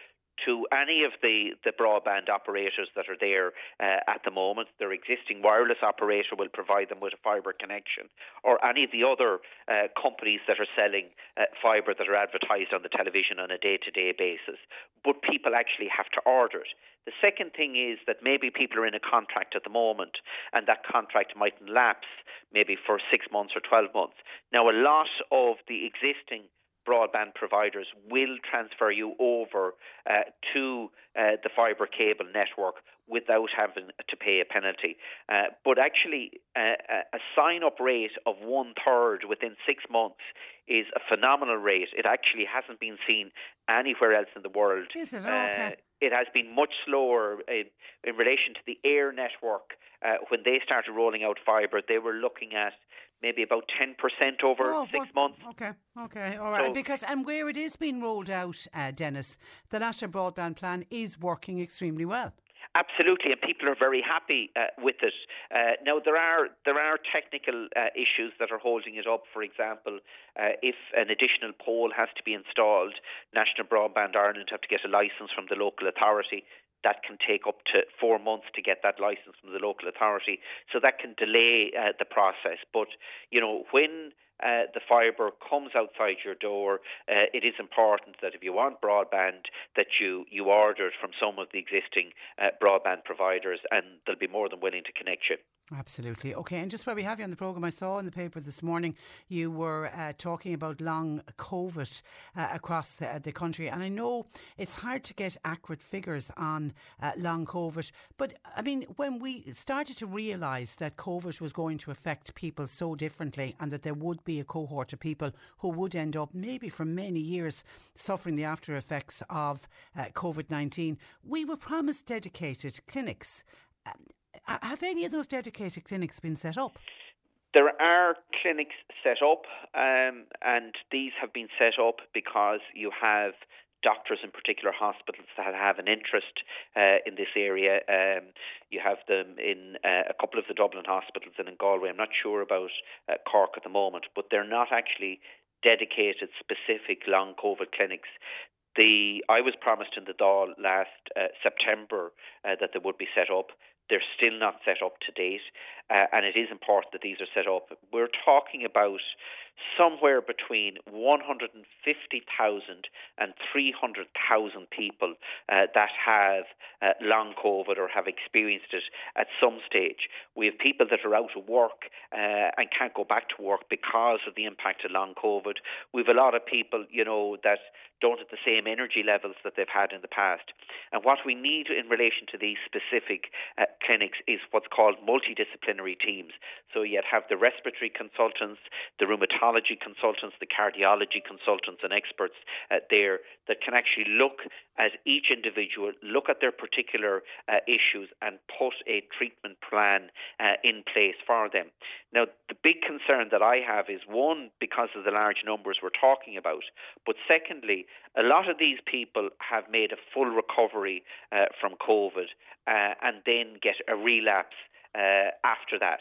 to any of the, the broadband operators that are there uh, at the moment. Their existing wireless operator will provide them with a fibre connection, or any of the other uh, companies that are selling uh, fibre that are advertised on the television on a day to day basis. But people actually have to order it. The second thing is that maybe people are in a contract at the moment and that contract might lapse maybe for six months or 12 months. Now, a lot of the existing broadband providers will transfer you over uh, to uh, the fibre cable network without having to pay a penalty. Uh, but actually, uh, a sign up rate of one third within six months is a phenomenal rate. It actually hasn't been seen anywhere else in the world. Is it? Oh, okay. it has been much slower in, in relation to the Eir network. Uh, when they started rolling out fibre, they were looking at maybe about 10% over oh, six months. Okay, okay, all right. So, because And where it is being rolled out, uh, Denis, the National Broadband Plan is working extremely well. Absolutely, and people are very happy uh, with it. Uh, now there are there are technical uh, issues that are holding it up. For example, uh, if an additional pole has to be installed, National Broadband Ireland have to get a license from the local authority that can take up to four months to get that license from the local authority. So that can delay uh, the process. But, you know, when uh, the fibre comes outside your door, uh, it is important that if you want broadband, that you, you order it from some of the existing uh, broadband providers and they'll be more than willing to connect you. Absolutely. Okay, and just while we have you on the programme, I saw in the paper this morning you were uh, talking about long COVID uh, across the, the, country. And I know it's hard to get accurate figures on uh, long COVID, but I mean, when we started to realise that COVID was going to affect people so differently and that there would be a cohort of people who would end up maybe for many years suffering the after effects of uh, COVID 19, we were promised dedicated clinics. Have any of those dedicated clinics been set up? There are clinics set up, um, and these have been set up because you have doctors in particular hospitals that have an interest uh, in this area. Um, you have them in uh, a couple of the Dublin hospitals and in Galway. I'm not sure about uh, Cork at the moment, but they're not actually dedicated specific long COVID clinics. The I was promised in the Dáil last uh, September uh, that they would be set up. They're still not set up to date, uh, and it is important that these are set up. We're talking about somewhere between 150,000 and 300,000 people uh, that have uh, long COVID or have experienced it at some stage. We have people that are out of work uh, and can't go back to work because of the impact of long COVID. We have a lot of people, you know, that don't have the same energy levels that they've had in the past. And what we need in relation to these specific uh, clinics is what's called multidisciplinary teams. So you'd have the respiratory consultants, the rheumatology consultants, the cardiology consultants, and experts uh, there that can actually look at each individual, look at their particular uh, issues, and put a treatment plan uh, in place for them. Now, the big concern that I have is one, because of the large numbers we're talking about, but secondly, a lot of these people have made a full recovery uh, from COVID uh, and then get a relapse after that.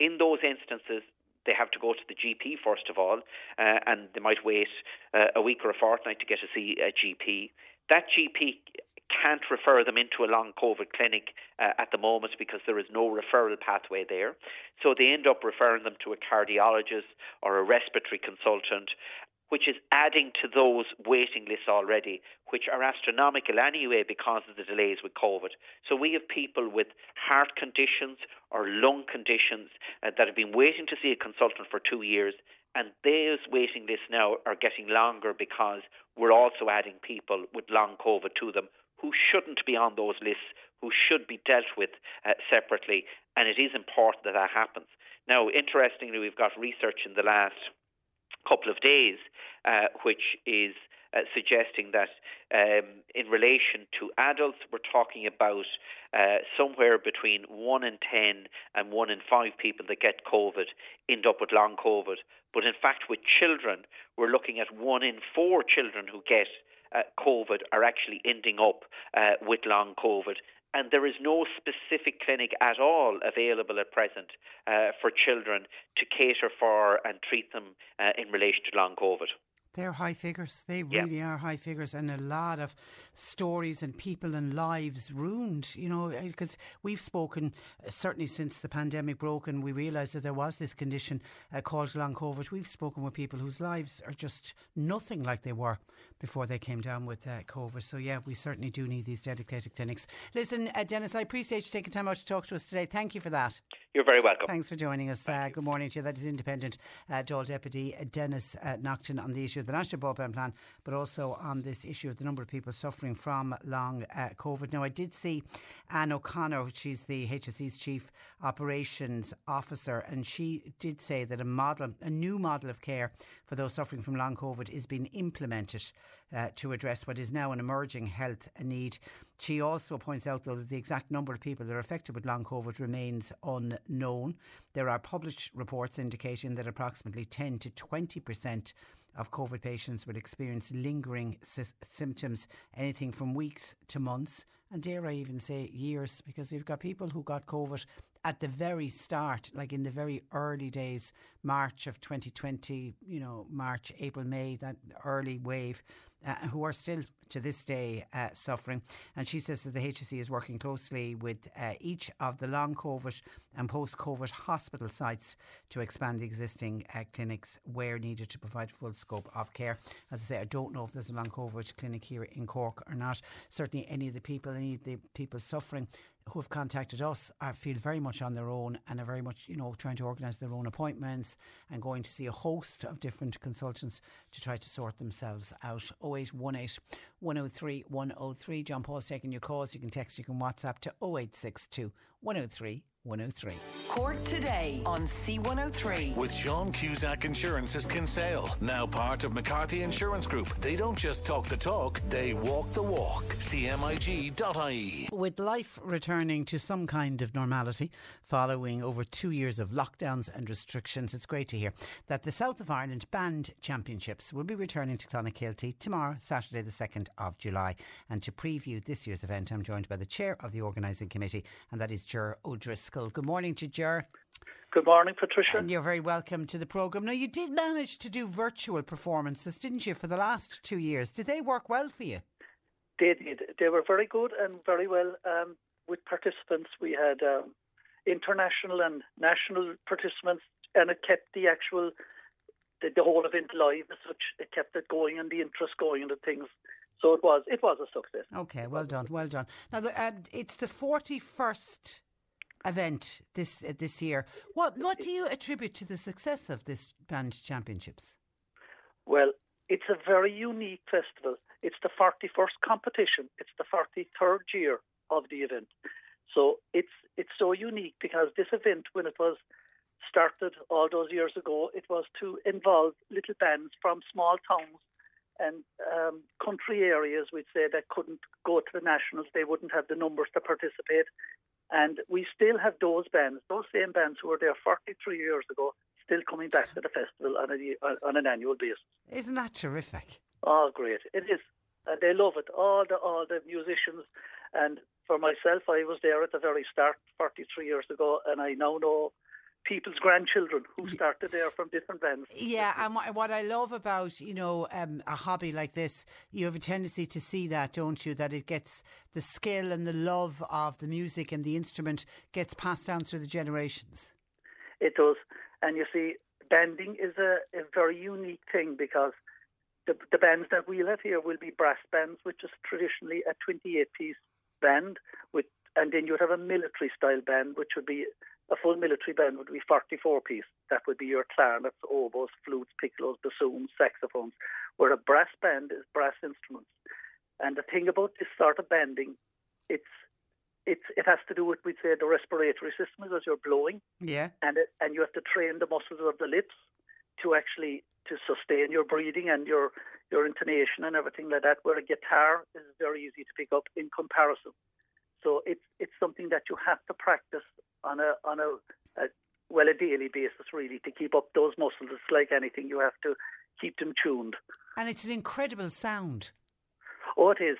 In those instances, they have to go to the GP first of all, uh, and they might wait uh, a week or a fortnight to get to see a GP. That GP can't refer them into a long COVID clinic uh, at the moment because there is no referral pathway there. So they end up referring them to a cardiologist or a respiratory consultant. Which is adding to those waiting lists already, which are astronomical anyway because of the delays with COVID. So we have people with heart conditions or lung conditions uh, that have been waiting to see a consultant for two years. And those waiting lists now are getting longer because we're also adding people with long COVID to them who shouldn't be on those lists, who should be dealt with uh, separately. And it is important that that happens. Now, interestingly, we've got research in the last couple of days, uh, which is uh, suggesting that um, in relation to adults, we're talking about uh, somewhere between 1 in 10 and 1 in 5 people that get COVID end up with long COVID. But in fact, with children, we're looking at 1 in 4 children who get uh, COVID are actually ending up uh, with long COVID and there is no specific clinic at all available at present uh, for children to cater for and treat them uh, in relation to long COVID. They're high figures. They really yeah. are high figures, and a lot of stories and people and lives ruined. You know, because we've spoken uh, certainly since the pandemic broke, and we realised that there was this condition uh, called long COVID. We've spoken with people whose lives are just nothing like they were before they came down with uh, COVID. So yeah, we certainly do need these dedicated clinics. Listen, uh, Denis, I appreciate you taking time out to talk to us today. Thank you for that. You're very welcome. Thanks for joining us. Uh, good morning to you. That is Independent uh, Dáil Deputy Denis uh, Naughten on the issue of the National Broadband Plan, but also on this issue of the number of people suffering from long uh, COVID. Now, I did see Anne O'Connor, she's the HSE's Chief Operations Officer, and she did say that a model, a new model of care for those suffering from long COVID is being implemented uh, to address what is now an emerging health need. She also points out, though, that the exact number of people that are affected with long COVID remains unknown. There are published reports indicating that approximately 10 to 20% of COVID patients will experience lingering sy- symptoms, anything from weeks to months, and dare I even say years, because we've got people who got COVID at the very start, like in the very early days, March of 2020, you know, March, April, May, that early wave, uh, who are still to this day uh, suffering. And she says that the HSE is working closely with uh, each of the long COVID and post COVID hospital sites to expand the existing uh, clinics where needed to provide full scope of care. As I say, I don't know if there's a long COVID clinic here in Cork or not. Certainly, any of the people, any of the people suffering who have contacted us are, feel very much on their own and are very much, you know, trying to organise their own appointments and going to see a host of different consultants to try to sort themselves out. 0818 103 103. John Paul's taking your calls. You can text, you can WhatsApp to 0862 103 103. Cork today on C103. With Sean Cusack Insurance's Kinsale, now part of McCarthy Insurance Group. They don't just talk the talk, they walk the walk. CMIG.ie. With life returning to some kind of normality following over two years of lockdowns and restrictions, it's great to hear that the South of Ireland Band Championships will be returning to Clonakilty tomorrow, Saturday, the 2nd of July. And to preview this year's event, I'm joined by the chair of the organising committee, and that is Ger O'Driscoll. Good morning to Ger. Good morning, Patricia. And you're very welcome to the programme. Now, you did manage to do virtual performances, didn't you, for the last two years? Did they work well for you? They did. They were very good and very well um, with participants. We had um, international and national participants, and it kept the actual the, the whole event live as such. It kept it going and the interest going and the things. So it was it was a success. Okay, well done, well done. Now the, uh, it's the forty first event this uh, this year. What what do you attribute to the success of this band championships? Well, it's a very unique festival. It's the 41st competition. It's the 43rd year of the event. So it's it's so unique because this event, when it was started all those years ago, it was to involve little bands from small towns and um, country areas, we'd say, that couldn't go to the nationals. They wouldn't have the numbers to participate. And we still have those bands, those same bands who were there 43 years ago, still coming back to the festival on, a, on an annual basis. Isn't that terrific? Oh, great! It is. Uh, they love it. All the all the musicians, and for myself, I was there at the very start, 43 years ago, and I now know people's grandchildren who started there from different bands. Yeah, and what I love about you know um, a hobby like this, you have a tendency to see that, don't you? That it gets the skill and the love of the music and the instrument gets passed down through the generations. It does, and you see, banding is a, a very unique thing because the, the bands that we'll have here will be brass bands, which is traditionally a 28 piece band, with, and then you'd have a military style band, which would be a full military band would be 44 piece. That would be your clarinets, oboes, flutes, piccolos, bassoons, saxophones, where a brass band is brass instruments. And the thing about this sort of banding, it's it's it has to do with we say the respiratory system as you're blowing. Yeah. And it, and you have to train the muscles of the lips to actually to sustain your breathing and your your intonation and everything like that. Where a guitar is very easy to pick up in comparison. So it's it's something that you have to practice on a on a, a well a daily basis really to keep up those muscles. It's like anything you have to keep them tuned. And it's an incredible sound. Oh, it is.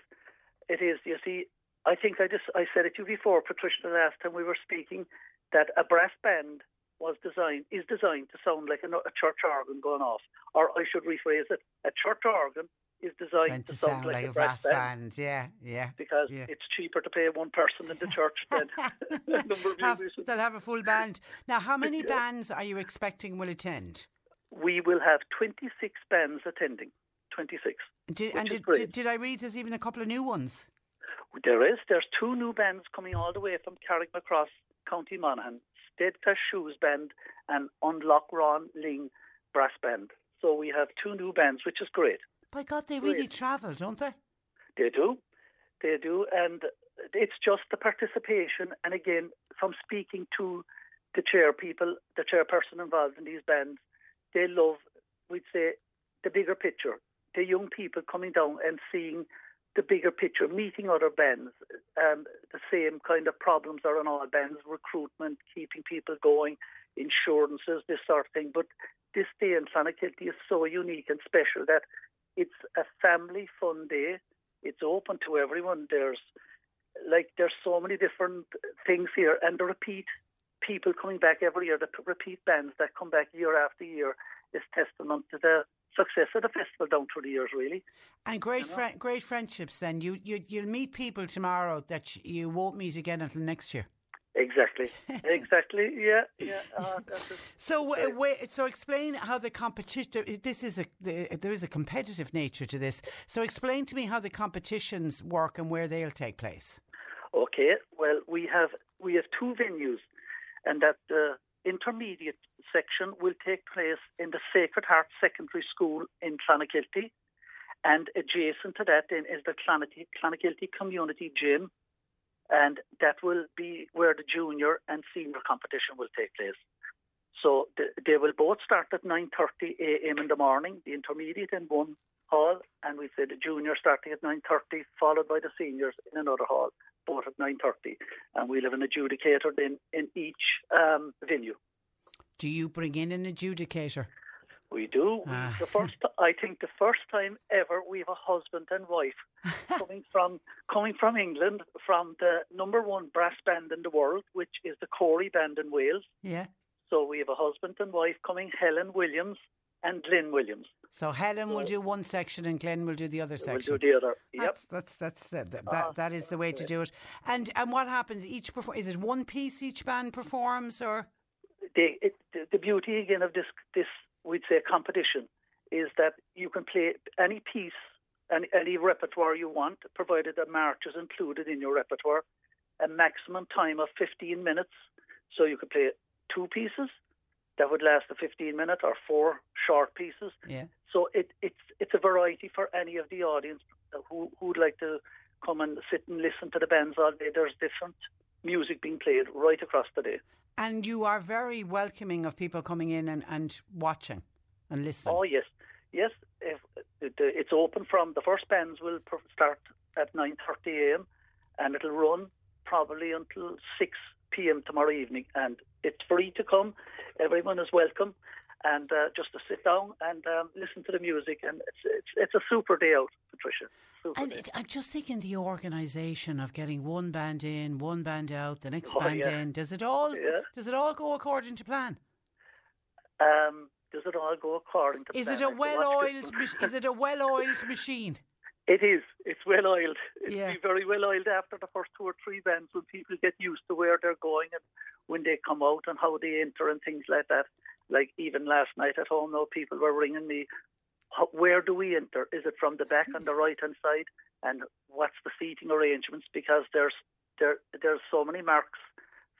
It is. You see, I think I just I said it to you before, Patricia, the last time we were speaking, that a brass band was designed is designed to sound like a, a church organ going off, or I should rephrase it: a church organ is designed to, to sound, like, like a brass brass band. band. Yeah, yeah. Because yeah. it's cheaper to pay one person in the church than a number of Have, musicians. they'll have a full band. Now, how many bands are you expecting will attend? We will have 26 bands attending. 26. Did, and did, did, did I read there's even a couple of new ones? There is. There's two new bands coming all the way from Carrickmacross, County Monaghan. Steadfast Shoes Band and Unlock Ron Ling Brass Band. So we have two new bands, which is great. By God, they really travel, don't they? They do. They do. And it's just the participation. And again, from speaking to the chair people, the chairperson involved in these bands, they love, we'd say, the bigger picture. The young people coming down and seeing the bigger picture, meeting other bands, um, the same kind of problems are on all bands, recruitment, keeping people going, insurances, this sort of thing. But this day in Clonakilty is so unique and special that it's a family fun day. It's open to everyone. There's like there's so many different things here, and the repeat people coming back every year, the repeat bands that come back year after year, is testament to the success of the festival down through the years, really. And great, fri- great friendships. Then you you you'll meet people tomorrow that you won't meet again until next year. Exactly, exactly. Yeah, yeah. Uh. So, so explain how the competition. This is a there is a competitive nature to this. So, explain to me how the competitions work and where they'll take place. Okay. Well, we have we have two venues, and that the intermediate section will take place in the Sacred Heart Secondary School in Clonakilty, and adjacent to that then is the Clonakilty, Clonakilty Community Gym, and that will be where the junior and senior competition will take place. So th- they will both start at 9:30 a.m. in the morning, the intermediate in one hall, and we say the junior starting at 9:30, followed by the seniors in another hall, both at 9:30, and we'll have an adjudicator then in each um, venue. Do you bring in an adjudicator? We do. Ah. The first, I think, the first time ever we have a husband and wife coming from coming from England, from the number one brass band in the world, which is the Cory Band in Wales. Yeah. So we have a husband and wife coming, Helen Williams and Lynn Williams. So Helen will do one section and Glenn will do the other section. do the other. Yep. That's that's that's that that, that, Ah, that is the way to do it. And and what happens? Each perform is it one piece each band performs or the, it, the the beauty again of this this we'd say competition is that you can play any piece any, any repertoire you want, provided a march is included in your repertoire. A maximum time of 15 minutes, so you could play two pieces that would last a 15 minute or four short pieces. yeah? So it, it's it's a variety for any of the audience uh, who who'd like to come and sit and listen to the bands all day. There's different music being played right across the day. And you are very welcoming of people coming in and, and watching and listening. Oh yes, yes. If uh, it's open from the first bands will start at 9:30 a.m. and it'll run probably until 6 p.m. tomorrow evening. And it's free to come. Everyone is welcome, and uh, just to sit down and um, listen to the music. And it's it's it's a super day out, Patricia. Super And it, I'm just thinking the organisation of getting one band in, one band out, the next Oh, band yeah. in. Does it all Yeah. does it all go according to plan? Um, does it all go according to Is plan? it a I have to watch well-oiled? mach- is it a well-oiled machine? It is. It's well oiled. It'll Yeah. be very well oiled after the first two or three bands when people get used to where they're going and when they come out and how they enter and things like that. Like even last night at home, now people were ringing me where do we enter? Is it from the back on the right hand side? And what's the seating arrangements? Because there's there there's so many marks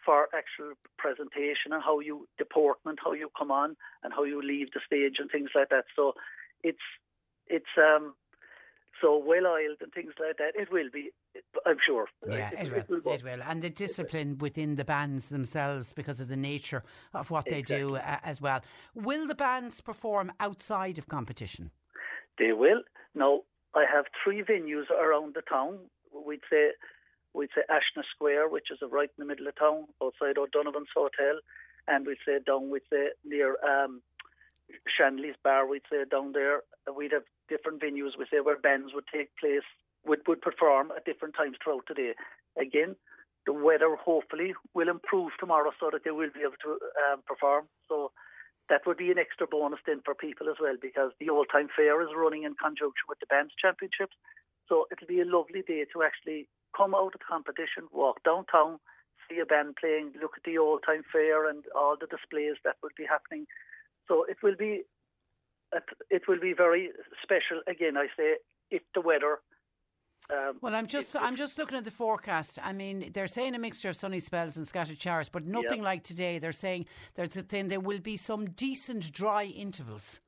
for actual presentation and how you deportment, how you come on, and how you leave the stage and things like that. So it's it's um so well oiled and things like that. It will be, I'm sure. Yeah, it, it, will, it, will, And the discipline within the bands themselves because of the nature of what exactly. they do uh, as well. Will the bands perform outside of competition? They will. Now, I have three venues around the town. We'd say we'd say Asna Square, which is right in the middle of town, outside O'Donovan's Hotel, and we'd say down, we'd say near um, Shanley's Bar, we'd say down there. We'd have different venues, we say, where bands would take place, would, would perform at different times throughout the day. Again, the weather hopefully will improve tomorrow so that they will be able to um, perform. So that would be an extra bonus then for people as well because the old time fair is running in conjunction with the bands championships. So it'll be a lovely day to actually come out of the competition, walk downtown, see a band playing, look at the old time fair and all the displays that will be happening. So it will be it will be very special. Again, I say if the weather. Um, well, I'm just I'm just looking at the forecast. I mean, they're saying a mixture of sunny spells and scattered showers, but nothing like today. They're saying they're saying there will be some decent dry intervals.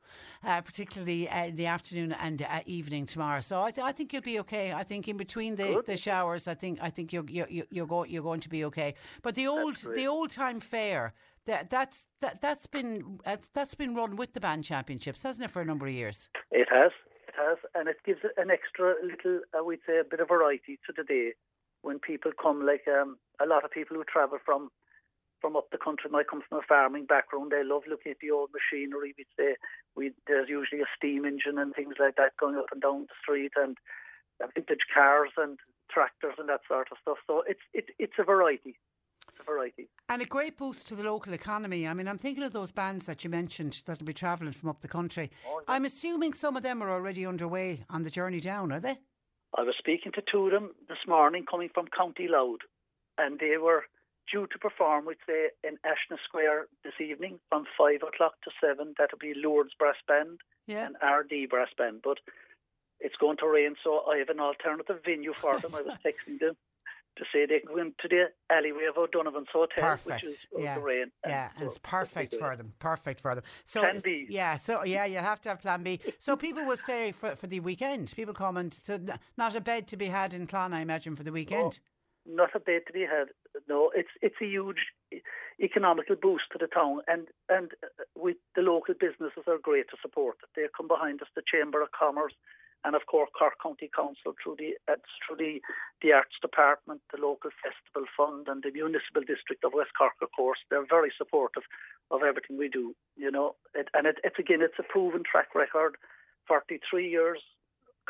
Uh, particularly uh, in the afternoon and uh, evening tomorrow. So I, th- I, think you'll be okay. I think in between the, the showers, I think I think you're you're you're, go- you're going to be okay. But the old the old time fair that, that's that, that's been uh, that's been run with the band championships, hasn't it, for a number of years? It has, it has, and it gives an extra little, I would say, a bit of variety to the day when people come. Like um, a lot of people who travel from from up the country might come from a farming background. They love looking at the old machinery. We say we there's usually a steam engine and things like that going up and down the street, and vintage cars and tractors and that sort of stuff. So it's it, it's a variety variety. And a great boost to the local economy. I mean, I'm thinking of those bands that you mentioned that'll be travelling from up the country. Oh, yeah. I'm assuming some of them are already underway on the journey down, are they? I was speaking to two of them this morning coming from County Louth, and they were due to perform, we'd say, in Asna Square this evening from 5 o'clock to 7. That'll be Lourdes Brass Band yeah. and Ardee Brass Band. But it's going to rain, so I have an alternative venue for them. I was texting them to say they can into the alleyway of O'Donovan's Hotel, perfect. which is yeah. the rain. Yeah, and, it's perfect for them. Perfect for them. So plan B. Yeah, so yeah, you have to have plan B. So people will stay for, for the weekend. People come and so not a bed to be had in Clon, I imagine, for the weekend. No, not a bed to be had. No, it's it's a huge economical boost to the town, and and uh, with the local businesses are great to support it. They come behind us, the Chamber of Commerce, and of course Cork County Council through the uh, through the the Arts Department, the local festival fund, and the municipal district of West Cork. Of course, they're very supportive of everything we do. You know, it, and it, it's again, it's a proven track record, forty three years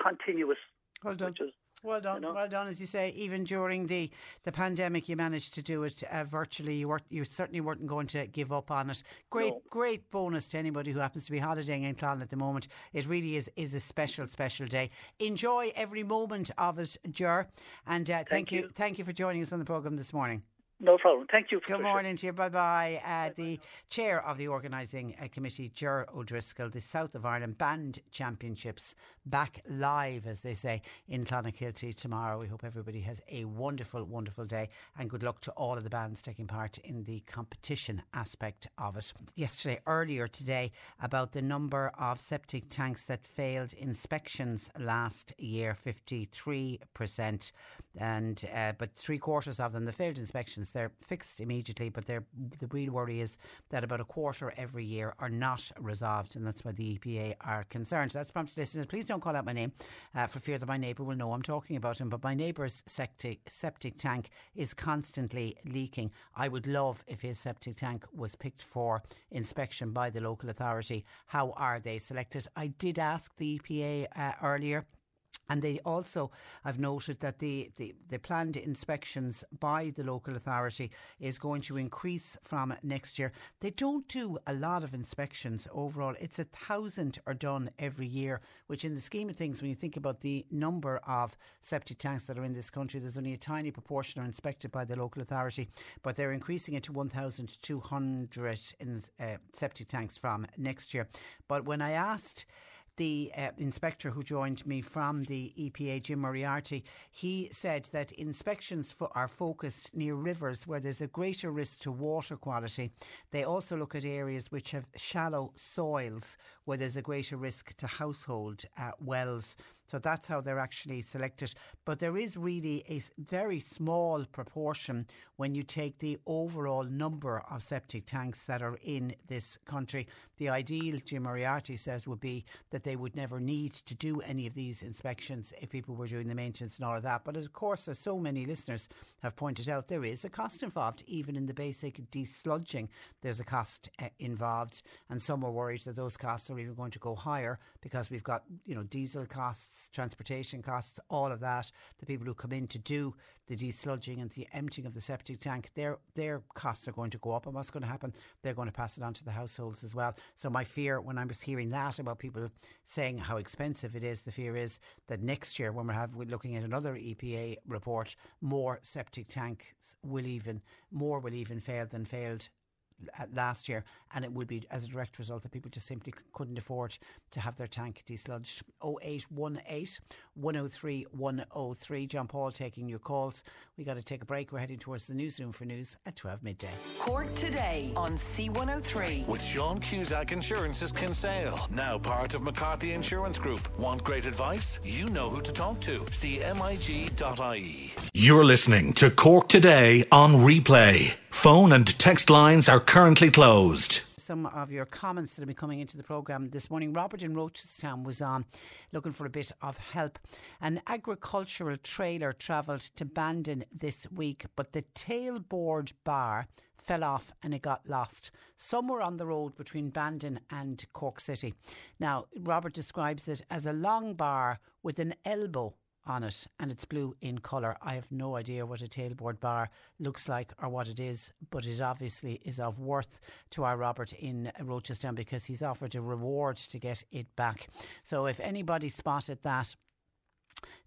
continuous. Well done. Which is well done, you know? well done. As you say, even during the, the pandemic, you managed to do it uh, virtually. You weren't, you certainly weren't going to give up on it. Great, no. great bonus to anybody who happens to be holidaying in Clon at the moment. It really is is a special, special day. Enjoy every moment of it, Ger. And uh, thank, thank you, you, thank you for joining us on the program this morning. No problem. Thank you. Good morning to you. Bye bye. Uh, the chair of the organising uh, committee, Ger O'Driscoll, the South of Ireland Band Championships back live, as they say, in Clonakilty tomorrow. We hope everybody has a wonderful, wonderful day and good luck to all of the bands taking part in the competition aspect of it. Yesterday, earlier today, about the number of septic tanks that failed inspections last year 53%, and uh, but three quarters of them, the failed inspections they're fixed immediately, but the real worry is that about a quarter every year are not resolved, and that's why the EPA are concerned. So that's prompted listeners, please don't call out my name uh, for fear that my neighbour will know I'm talking about him. But my neighbour's septic, septic tank is constantly leaking. I would love if his septic tank was picked for inspection by the local authority. How are they selected? I did ask the EPA uh, earlier. And they also I've noted that the, the, the, planned inspections by the local authority is going to increase from next year. They don't do a lot of inspections overall. It's a thousand are done every year, which in the scheme of things, when you think about the number of septic tanks that are in this country, there's only a tiny proportion are inspected by the local authority, but they're increasing it to 1,200 in, uh, septic tanks from next year. But when I asked the uh, inspector who joined me from the EPA, Jim Moriarty, he said that inspections for, are focused near rivers where there's a greater risk to water quality. They also look at areas which have shallow soils where there's a greater risk to household uh, wells. So that's how they're actually selected. But there is really a very small proportion when you take the overall number of septic tanks that are in this country. The ideal, Jim Moriarty says, would be that they would never need to do any of these inspections if people were doing the maintenance and all of that. But of course, as so many listeners have pointed out, there is a cost involved, even in the basic desludging. There's a cost uh, involved, and some are worried that those costs are even going to go higher because we've got you know diesel costs transportation costs, all of that. The people who come in to do the desludging and the emptying of the septic tank, their their costs are going to go up. And what's going to happen? They're going to pass it on to the households as well. So my fear when I was hearing that about people saying how expensive it is, the fear is that next year when we're, have, we're looking at another EPA report, more septic tanks will even more will even fail than failed last year, and it would be as a direct result that people just simply couldn't afford to have their tank desludged. 0818 103 103. John Paul taking your calls. We got to take a break. We're heading towards the newsroom for news at 12 midday. Cork today on C103. With Sean Cusack Insurance's Kinsale, now part of McCarthy Insurance Group. Want great advice? You know who to talk to. CMIG.ie. You're listening to Cork Today on replay. Phone and text lines are currently closed some of your comments that have been coming into the programme this morning. Robert in Rochestown was on looking for a bit of help. An agricultural trailer travelled to Bandon this week, but the tailboard bar fell off and it got lost somewhere on the road between Bandon and Cork City. Now, Robert describes it as a long bar with an elbow on it and it's blue in colour. I have no idea what a tailboard bar looks like or what it is, but it obviously is of worth to our Robert in Rochestown because he's offered a reward to get it back. So if anybody spotted that,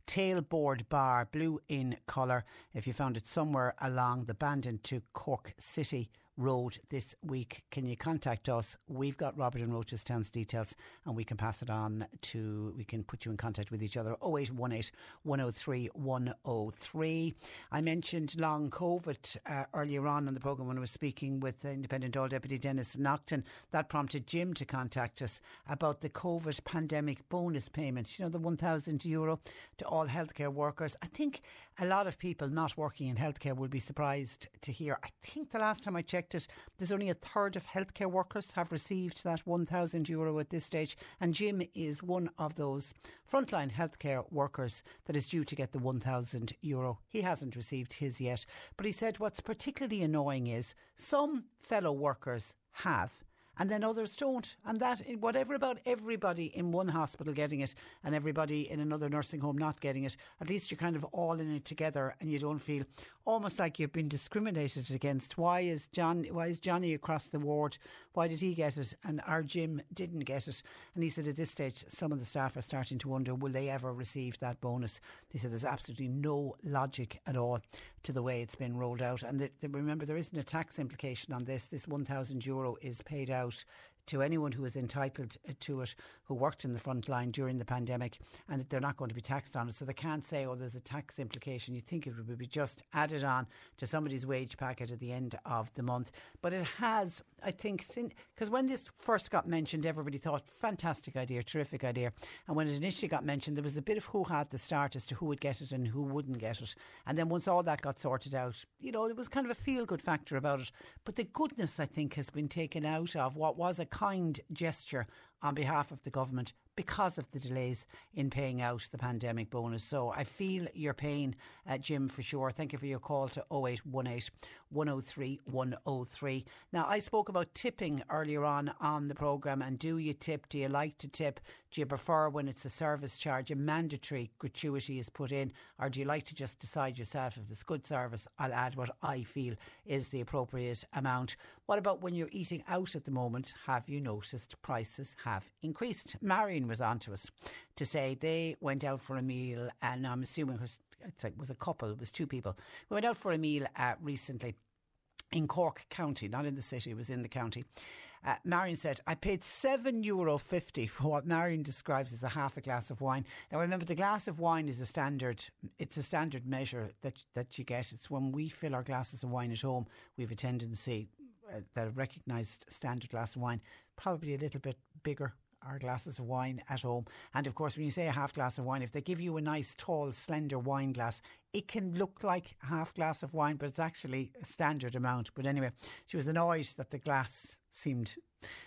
tailboard bar, blue in colour. If you found it somewhere along the Bandon to Cork City road this week, can you contact us? We've got Robert and Rochestown's details and we can pass it on to, we can put you in contact with each other. 0818 103 103. I mentioned long COVID uh, earlier on in the programme when I was speaking with Independent All Deputy Denis Naughten. That prompted Jim to contact us about the COVID pandemic bonus payment, you know, the 1,000 euro to all healthcare workers. I think a lot of people not working in healthcare will be surprised to hear. I think the last time I checked there's only a third of healthcare workers have received that 1,000 euro at this stage. And Jim is one of those frontline healthcare workers that is due to get the 1,000 euro. He hasn't received his yet. But he said what's particularly annoying is some fellow workers have and then others don't. And that, eh, whatever about everybody in one hospital getting it and everybody in another nursing home not getting it, at least you're kind of all in it together and you don't feel almost like you've been discriminated against. Why is John? Why is Johnny across the ward? Why did he get it and our Jim didn't get it? And he said at this stage, some of the staff are starting to wonder will they ever receive that bonus? He said there's absolutely no logic at all to the way it's been rolled out. And the, the, remember, there isn't a tax implication on this. This 1,000 euro is paid out house to anyone who is entitled uh, to it who worked in the front line during the pandemic and they're not going to be taxed on it. So they can't say, oh, there's a tax implication. You think it would be just added on to somebody's wage packet at the end of the month. But it has, I think, because when this first got mentioned, everybody thought, fantastic idea, terrific idea. And when it initially got mentioned, there was a bit of who had the start as to who would get it and who wouldn't get it. And then once all that got sorted out, you know, there was kind of a feel good factor about it. But the goodness, I think, has been taken out of what was a kind gesture on behalf of the government because of the delays in paying out the pandemic bonus. So I feel your pain, uh, Jim, for sure. Thank you for your call to 0818 103 103. Now, I spoke about tipping earlier on on the programme. And do you tip? Do you like to tip? Do you prefer when it's a service charge, a mandatory gratuity is put in? Or do you like to just decide yourself if it's good service, I'll add what I feel is the appropriate amount? What about when you're eating out at the moment? Have you noticed prices have increased? Marion was on to us to say they went out for a meal, and I'm assuming it was, it was a couple, it was two people. We went out for a meal uh, recently in Cork County, not in the city, it was in the county. Uh, Marion said, I paid seven euro fifty for what Marion describes as a half a glass of wine. Now remember, the glass of wine is a standard. It's a standard measure that that you get. It's when we fill our glasses of wine at home, we have a tendency uh, that a recognised standard glass of wine, probably a little bit bigger our glasses of wine at home. And of course, when you say a half glass of wine, if they give you a nice, tall, slender wine glass, it can look like a half glass of wine, but it's actually a standard amount. But anyway, she was annoyed that the glass seemed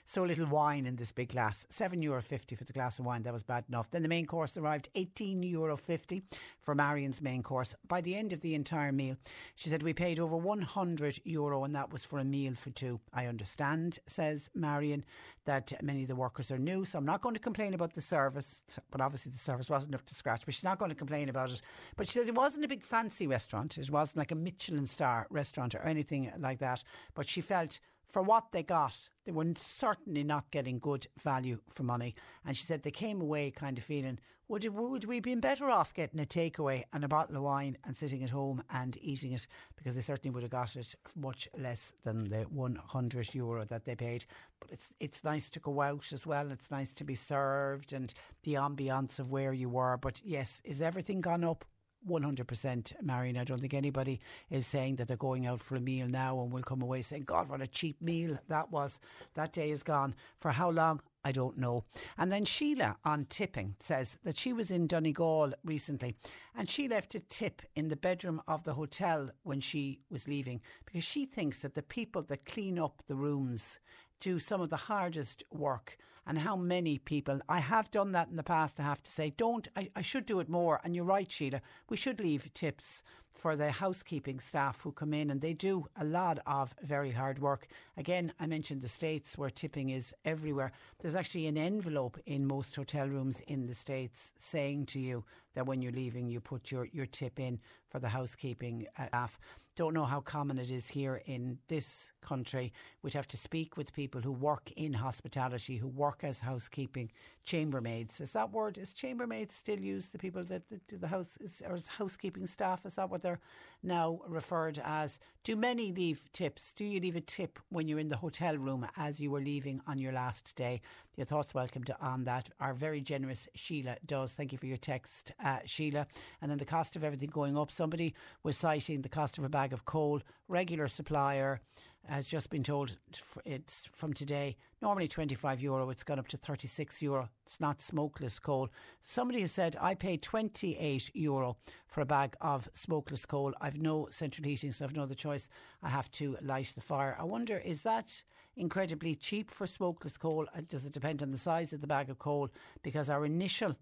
so little wine in this big glass. Seven euro fifty for the glass of wine. That was bad enough. Then the main course arrived. Eighteen euro fifty for Marion's main course. By the end of the entire meal, she said we paid over one hundred euro, and that was for a meal for two. I understand, says Marion, that many of the workers are new, so I'm not going to complain about the service. But obviously, the service wasn't up to scratch. But she's not going to complain about it. But she says it wasn't a big fancy restaurant. It wasn't like a Michelin star restaurant or anything like that. But she felt for what they got, they were certainly not getting good value for money. And she said they came away kind of feeling, would, it, would we been better off getting a takeaway and a bottle of wine and sitting at home and eating it? Because they certainly would have got it much less than the 100 euro that they paid. But it's, it's nice to go out as well. It's nice to be served and the ambience of where you were. But yes, is everything gone up? 100% Marion. I don't think anybody is saying that they're going out for a meal now and will come away saying, God, what a cheap meal that was. That day is gone. For how long? I don't know. And then Sheila on tipping says that she was in Donegal recently and she left a tip in the bedroom of the hotel when she was leaving because she thinks that the people that clean up the rooms do some of the hardest work and how many people. I have done that in the past I have to say. Don't I, I should do it more. And you're right Sheila. We should leave tips for the housekeeping staff who come in and they do a lot of very hard work. Again I mentioned the states where tipping is everywhere. There's actually an envelope in most hotel rooms in the states saying to you that when you're leaving you put your, your tip in for the housekeeping uh, staff don't know how common it is here in this country we'd have to speak with people who work in hospitality who work as housekeeping chambermaids. Is that word? Is chambermaids still used? The people that, do the house is, or is housekeeping staff? Is that what they're now referred as? Do many leave tips? Do you leave a tip when you're in the hotel room as you were leaving on your last day? Your thoughts welcome to on that. Our very generous Sheila does. Thank you for your text, uh, Sheila. And then the cost of everything going up. Somebody was citing the cost of a bag of coal, regular supplier has just been told it's from today. Normally 25 euro, it's gone up to 36 euro. It's not smokeless coal. Somebody has said, I pay 28 euro for a bag of smokeless coal. I've no central heating, so I've no other choice. I have to light the fire. I wonder, is that incredibly cheap for smokeless coal? Uh, does it depend on the size of the bag of coal? Because our initial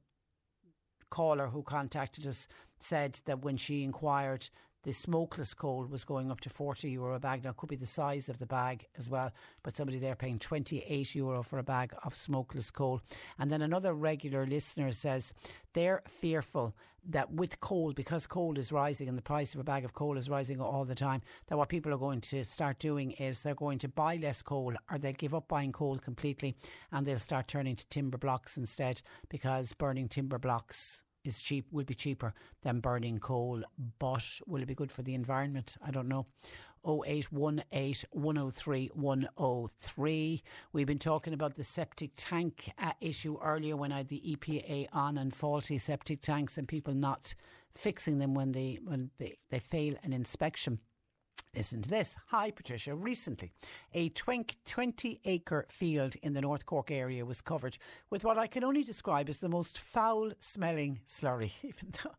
caller who contacted us said that when she inquired the smokeless coal was going up to 40 euro a bag. Now, it could be the size of the bag as well, but somebody there paying 28 euro for a bag of smokeless coal. And then another regular listener says they're fearful that with coal, because coal is rising and the price of a bag of coal is rising all the time, that what people are going to start doing is they're going to buy less coal or they'll give up buying coal completely and they'll start turning to timber blocks instead because burning timber blocks is cheap will be cheaper than burning coal, but will it be good for the environment? I don't know. 0818 103 103. We've been talking about the septic tank uh, issue earlier when I had the EPA on and faulty septic tanks and people not fixing them when they when they, they fail an inspection. Listen to this. Hi, Patricia. Recently, a 20 acre field in the North Cork area was covered with what I can only describe as the most foul smelling slurry, even though.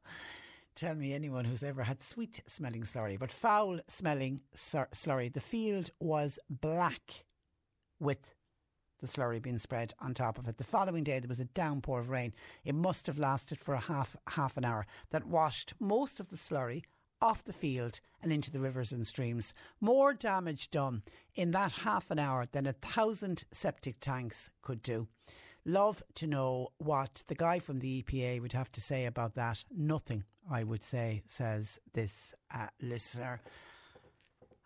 Tell me anyone who's ever had sweet smelling slurry, but foul smelling slurry. The field was black with the slurry being spread on top of it. The following day there was a downpour of rain. It must have lasted for a half half an hour that washed most of the slurry off the field and into the rivers and streams. More damage done in that half an hour than a thousand septic tanks could do. Love to know what the guy from the EPA would have to say about that. Nothing, I would say, says this uh, listener.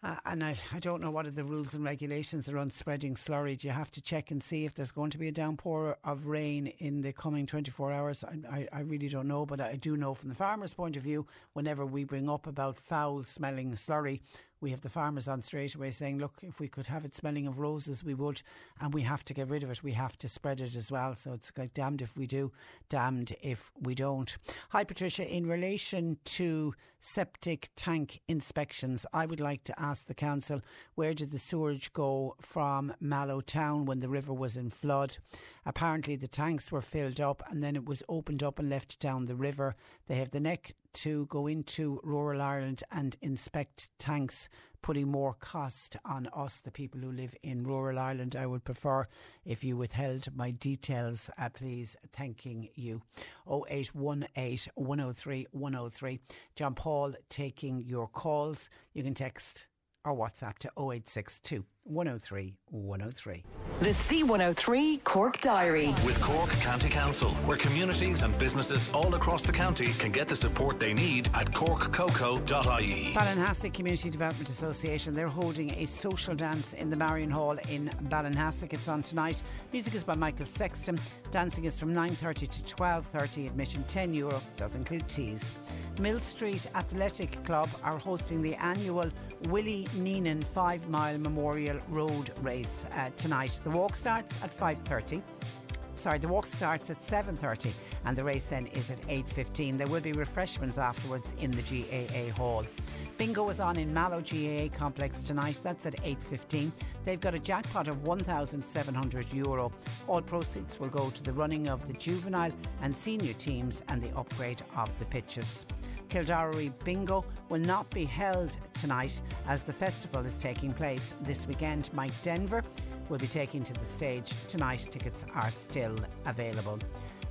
Uh, and I, I don't know what are the rules and regulations around spreading slurry. Do you have to check and see if there's going to be a downpour of rain in the coming 24 hours? I, I, I really don't know, but I do know from the farmer's point of view, whenever we bring up about foul smelling slurry, we have the farmers on straight away saying, look, if we could have it smelling of roses, we would, and we have to get rid of it. We have to spread it as well. So it's like damned if we do, damned if we don't. Hi, Patricia. In relation to septic tank inspections, I would like to ask the council where did the sewage go from Mallow Town when the river was in flood? Apparently, the tanks were filled up and then it was opened up and left down the river. They have the neck to go into rural Ireland and inspect tanks, putting more cost on us, the people who live in rural Ireland. I would prefer if you withheld my details, uh, please. Thanking you. 0818 103 103. John Paul taking your calls. You can text or WhatsApp to 0862 103 103. The C103 Cork Diary. With Cork County Council, where communities and businesses all across the county can get the support they need at corkcoco.ie. Ballinhassig Community Development Association, they're holding a social dance in the Marion Hall in Ballinhassig. It's on tonight. Music is by Michael Sexton. Dancing is from 9.30 to 12.30. Admission 10 euro, does include teas. Millstreet Athletic Club are hosting the annual Willie Neenan 5 Mile Memorial Road Race uh, tonight. The walk starts at 5.30 sorry, the walk starts at 7.30 and the race then is at 8.15. There will be refreshments afterwards in the GAA hall. Bingo is on in Mallow GAA complex tonight. That's at 8.15. They've got a jackpot of 1,700 euro. All proceeds will go to the running of the juvenile and senior teams and the upgrade of the pitches. Kildare Bingo will not be held tonight as the festival is taking place this weekend. Mike Denver will be taking to the stage tonight. Tickets are still available.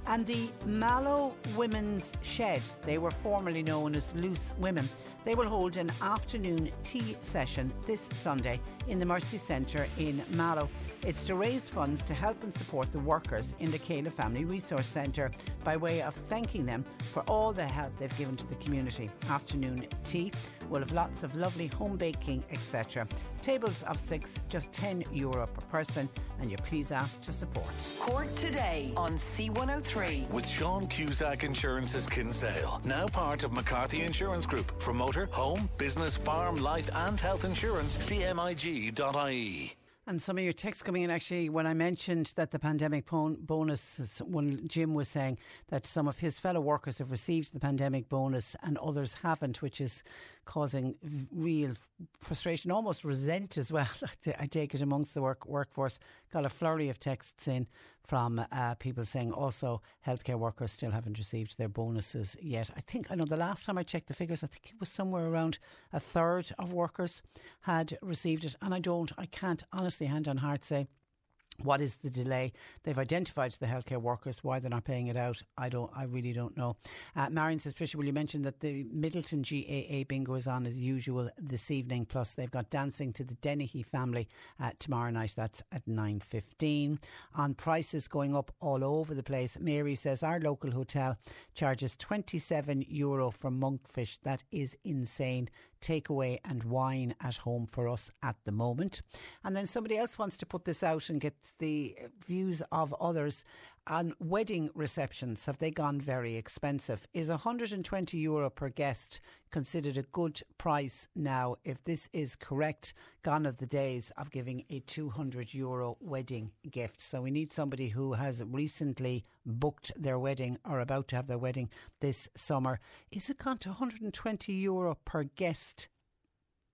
And the Mallow Women's Shed, they were formerly known as Loose Women, they will hold an afternoon tea session this Sunday in the Mercy Centre in Mallow. It's to raise funds to help and support the workers in the Kayla Family Resource Centre by way of thanking them for all the help they've given to the community. Afternoon tea will have lots of lovely home baking, etc. Tables of six, just 10 euro per person, and you're please asked to support. Cork today on C103. With Sean Cusack Insurance's Kinsale, now part of McCarthy Insurance Group. For motor, home, business, farm, life, and health insurance, cmig.ie. And some of your texts coming in actually when I mentioned that the pandemic bonus, when Jim was saying that some of his fellow workers have received the pandemic bonus and others haven't, which is causing real frustration, almost resent as well. I take it amongst the work workforce. Got a flurry of texts in from uh, people saying also healthcare workers still haven't received their bonuses yet. I think I know the last time I checked the figures, I think it was somewhere around a third of workers had received it, and I don't, I can't honestly hand on heart say what is the delay? They've identified the healthcare workers why they're not paying it out. I don't. I really don't know. Uh, Marion says, Tricia, will you mention that the Midleton GAA bingo is on as usual this evening? Plus, they've got dancing to the Dennehy family uh, tomorrow night. That's at nine fifteen. On prices going up all over the place. Mary says our local hotel charges twenty seven euro for monkfish. That is insane takeaway and wine at home for us at the moment. And then somebody else wants to put this out and get the views of others on wedding receptions. Have they gone very expensive? Is 120 euro per guest considered a good price now? If this is correct, gone are the days of giving a 200 euro wedding gift. So we need somebody who has recently booked their wedding or about to have their wedding this summer. Is it gone to 120 euro per guest?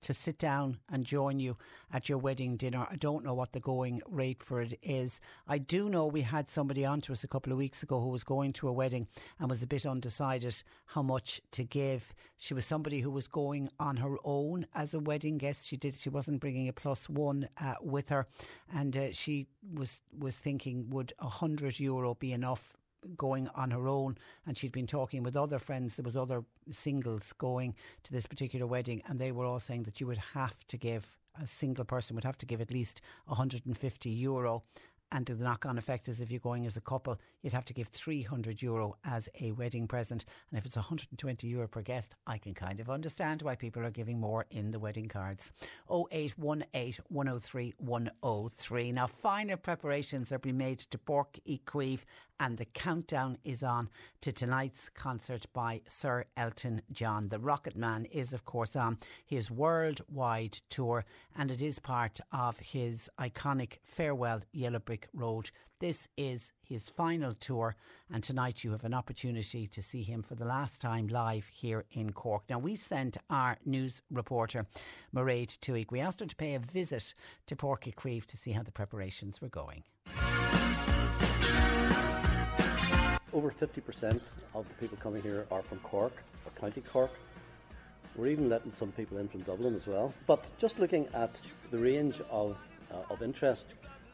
To sit down and join you at your wedding dinner. I don't know what the going rate for it is. I do know we had somebody on to us a couple of weeks ago who was going to a wedding and was a bit undecided how much to give. She was somebody who was going on her own as a wedding guest. She did. She wasn't bringing a plus one uh, with her, and uh, she was was thinking, would a hundred euro be enough going on her own and she'd been talking with other friends there was other singles going to this particular wedding and they were all saying that you would have to give a single person would have to give at least 150 euro and the knock on effect is if you're going as a couple, you'd have to give 300 euro as a wedding present. And if it's 120 euro per guest, I can kind of understand why people are giving more in the wedding cards. 0818 103 103. Now, final preparations are being made to Uí Chaoimh, and the countdown is on to tonight's concert by Sir Elton John. The Rocket Man is, of course, on his worldwide tour, and it is part of his iconic Farewell Yellow Brick Road. This is his final tour, and tonight you have an opportunity to see him for the last time live here in Cork. Now, we sent our news reporter, Mairead Tuig. We asked her to pay a visit to Páirc Uí Chaoimh to see how the preparations were going. Over 50% of the people coming here are from Cork or County Cork. We're even letting some people in from Dublin as well. But just looking at the range of, uh, of interest,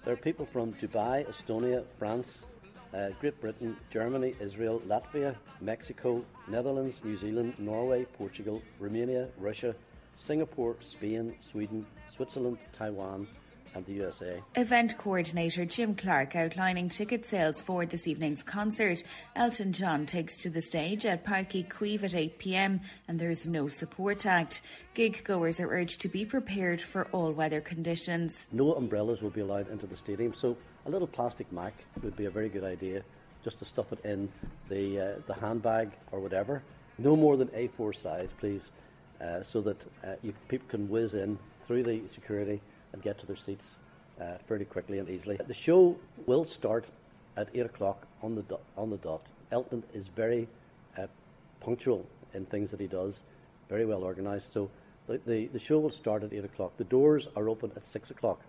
there are people from Dubai, Estonia, France, uh, Great Britain, Germany, Israel, Latvia, Mexico, Netherlands, New Zealand, Norway, Portugal, Romania, Russia, Singapore, Spain, Sweden, Switzerland, Taiwan, and the USA. Event coordinator Jim Clark outlining ticket sales for this evening's concert. Elton John takes to the stage at Páirc Uí Chaoimh at 8 pm and there's no support act. Gig goers are urged to be prepared for all weather conditions. No umbrellas will be allowed into the stadium, so a little plastic mac would be a very good idea just to stuff it in the, uh, the handbag or whatever. No more than A4 size, please, uh, so that uh, you, people can whiz in through the security and get to their seats uh, fairly quickly and easily. The show will start at 8 o'clock on the, do- on the dot. Elton is very uh, punctual in things that he does, very well organised. So the, the, the show will start at 8 o'clock. The doors are open at 6 o'clock.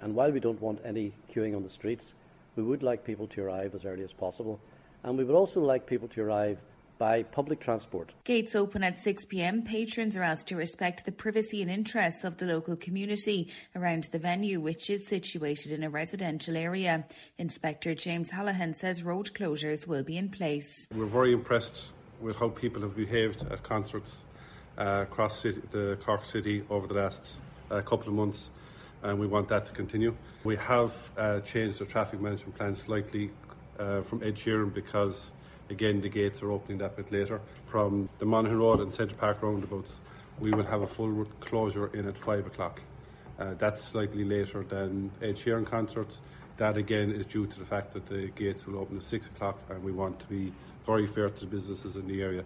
And while we don't want any queuing on the streets, we would like people to arrive as early as possible. And we would also like people to arrive by public transport. Gates open at 6 pm. Patrons are asked to respect the privacy and interests of the local community around the venue, which is situated in a residential area. Inspector James Hallahan says road closures will be in place. We're very impressed with how people have behaved at concerts uh, across city, the Cork City over the last uh, couple of months, and we want that to continue. We have uh, changed the traffic management plan slightly uh, from Ed Sheeran because Again, the gates are opening that bit later. From the Monaghan Road and Centre Park roundabouts, we will have a full closure in at 5 o'clock. Uh, that's slightly later than Ed Sheeran concerts. That again is due to the fact that the gates will open at 6 o'clock and we want to be very fair to the businesses in the area.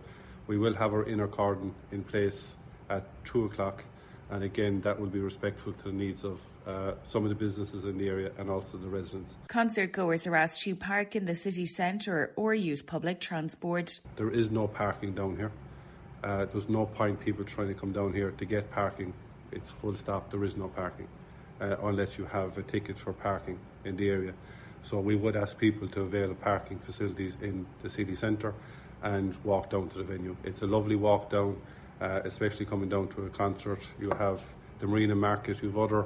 We will have our inner cordon in place at 2 o'clock and again that will be respectful to the needs of uh, some of the businesses in the area and also the residents. Concert goers are asked to park in the city centre or use public transport. There is no parking down here. Uh, there's no point people trying to come down here to get parking. It's full stop. There is no parking uh, unless you have a ticket for parking in the area. So we would ask people to avail of parking facilities in the city centre and walk down to the venue. It's a lovely walk down, uh, especially coming down to a concert. You have the Marina Market, you have other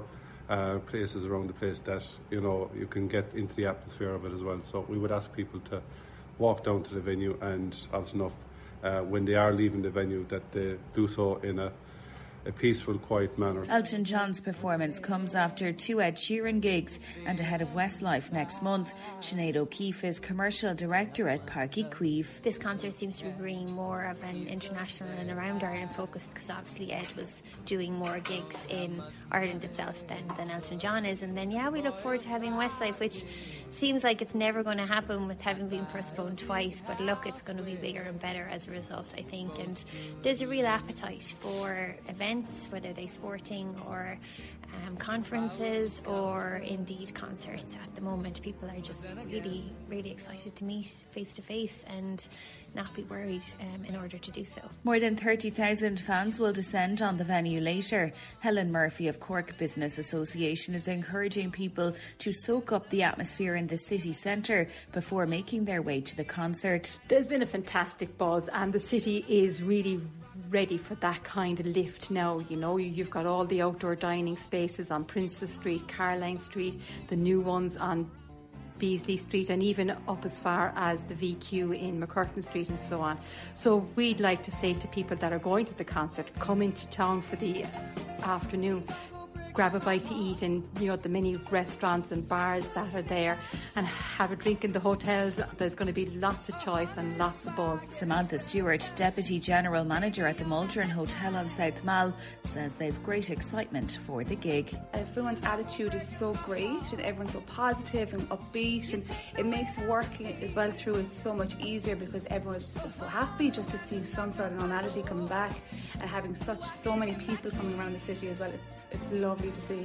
uh, places around the place that you know you can get into the atmosphere of it as well. So we would ask people to walk down to the venue and, obviously enough, uh, when they are leaving the venue, that they do so in a a peaceful, quiet manner. Elton John's performance comes after two Ed Sheeran gigs and ahead of Westlife next month. Sinead O'Keefe is commercial director at Páirc Uí Chaoimh. This concert seems to be bringing more of an international and around Ireland focus because obviously Ed was doing more gigs in Ireland itself than, than Elton John is. And then, yeah, we look forward to having Westlife, which seems like it's never going to happen with having been postponed twice. But look, it's going to be bigger and better as a result, I think. And there's a real appetite for events whether they're sporting or um, conferences or indeed concerts at the moment. People are just really, really excited to meet face to face and not be worried um, in order to do so. More than 30,000 fans will descend on the venue later. Helen Murphy of Cork Business Association is encouraging people to soak up the atmosphere in the city centre before making their way to the concert. There's been a fantastic buzz, and the city is really ready for that kind of lift now. You know, you've got all the outdoor dining spaces on Princes Street, Caroline Street, the new ones on Beasley Street, and even up as far as the VQ in MacCurtain Street and so on. So we'd like to say to people that are going to the concert, come into town for the afternoon grab a bite to eat in you know the many restaurants and bars that are there and have a drink in the hotels. There's going to be lots of choice and lots of buzz. Samantha Stewart, Deputy General Manager at the Maldron Hotel on South Mall, says there's great excitement for the gig. Everyone's attitude is so great and everyone's so positive and upbeat and it makes working as well through it so much easier because everyone's just so happy just to see some sort of normality coming back and having such so many people coming around the city as well. It's, it's lovely to see.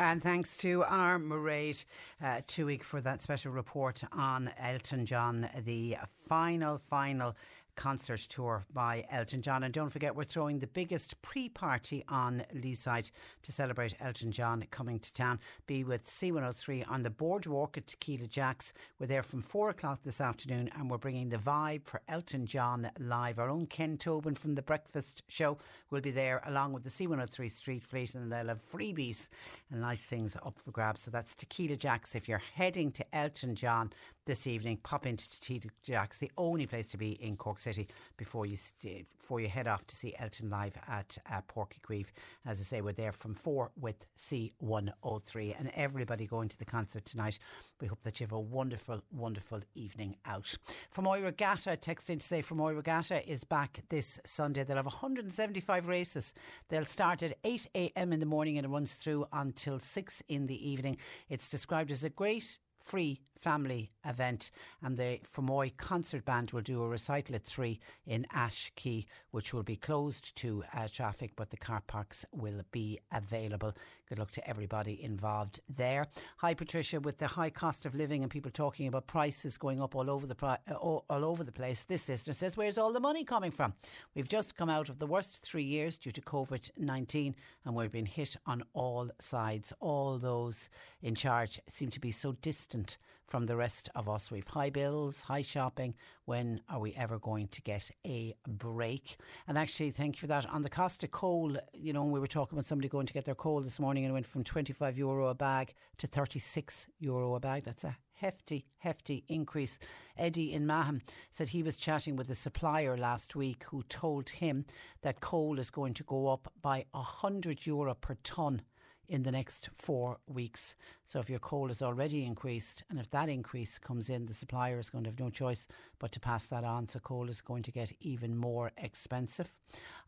And thanks to our Mairead uh, Tuig for that special report on Elton John, the final, final concert tour by Elton John. And don't forget, we're throwing the biggest pre party on Leeside to celebrate Elton John coming to town. Be with C103 on the boardwalk at Tequila Jacks. We're there from four o'clock this afternoon and we're bringing the vibe for Elton John live. Our own Ken Tobin from the Breakfast Show will be there along with the C103 Street Fleet and they'll have freebies and nice things up for grabs. So that's Tequila Jacks. If you're heading to Elton John this evening, pop into Tequila Jacks, the only place to be in Cork City before you st- before you head off to see Elton live at uh, Uí Chaoimh. As I say, we're there from four with C103 and everybody going to the concert tonight. We hope that you have a wonderful, wonderful evening out. Fermoy Regatta, text in to say Fermoy Regatta is back this Sunday. They'll have 175 races. They'll start at 8 a.m. in the morning and it runs through until 6 in the evening. It's described as a great free family event and the Fermoy Concert Band will do a recital at 3 in Ashe Quay, which will be closed to uh, traffic but the car parks will be available. Good luck to everybody involved there. Hi Patricia with the high cost of living and people talking about prices going up all over the pri- uh, all, all over the place. This listener says where's all the money coming from? We've just come out of the worst 3 years due to COVID-19 and we've been hit on all sides. All those in charge seem to be so distant from the rest of us. We've high bills, high shopping. When are we ever going to get a break? And actually, thank you for that. On the cost of coal, you know, we were talking about somebody going to get their coal this morning and it went from 25 euro a bag to 36 euro a bag. That's a hefty, hefty increase. Eddie in Mahon said he was chatting with a supplier last week who told him that coal is going to go up by 100 euro per tonne in the next four weeks. So if your coal is already increased and if that increase comes in, the supplier is going to have no choice but to pass that on. So coal is going to get even more expensive.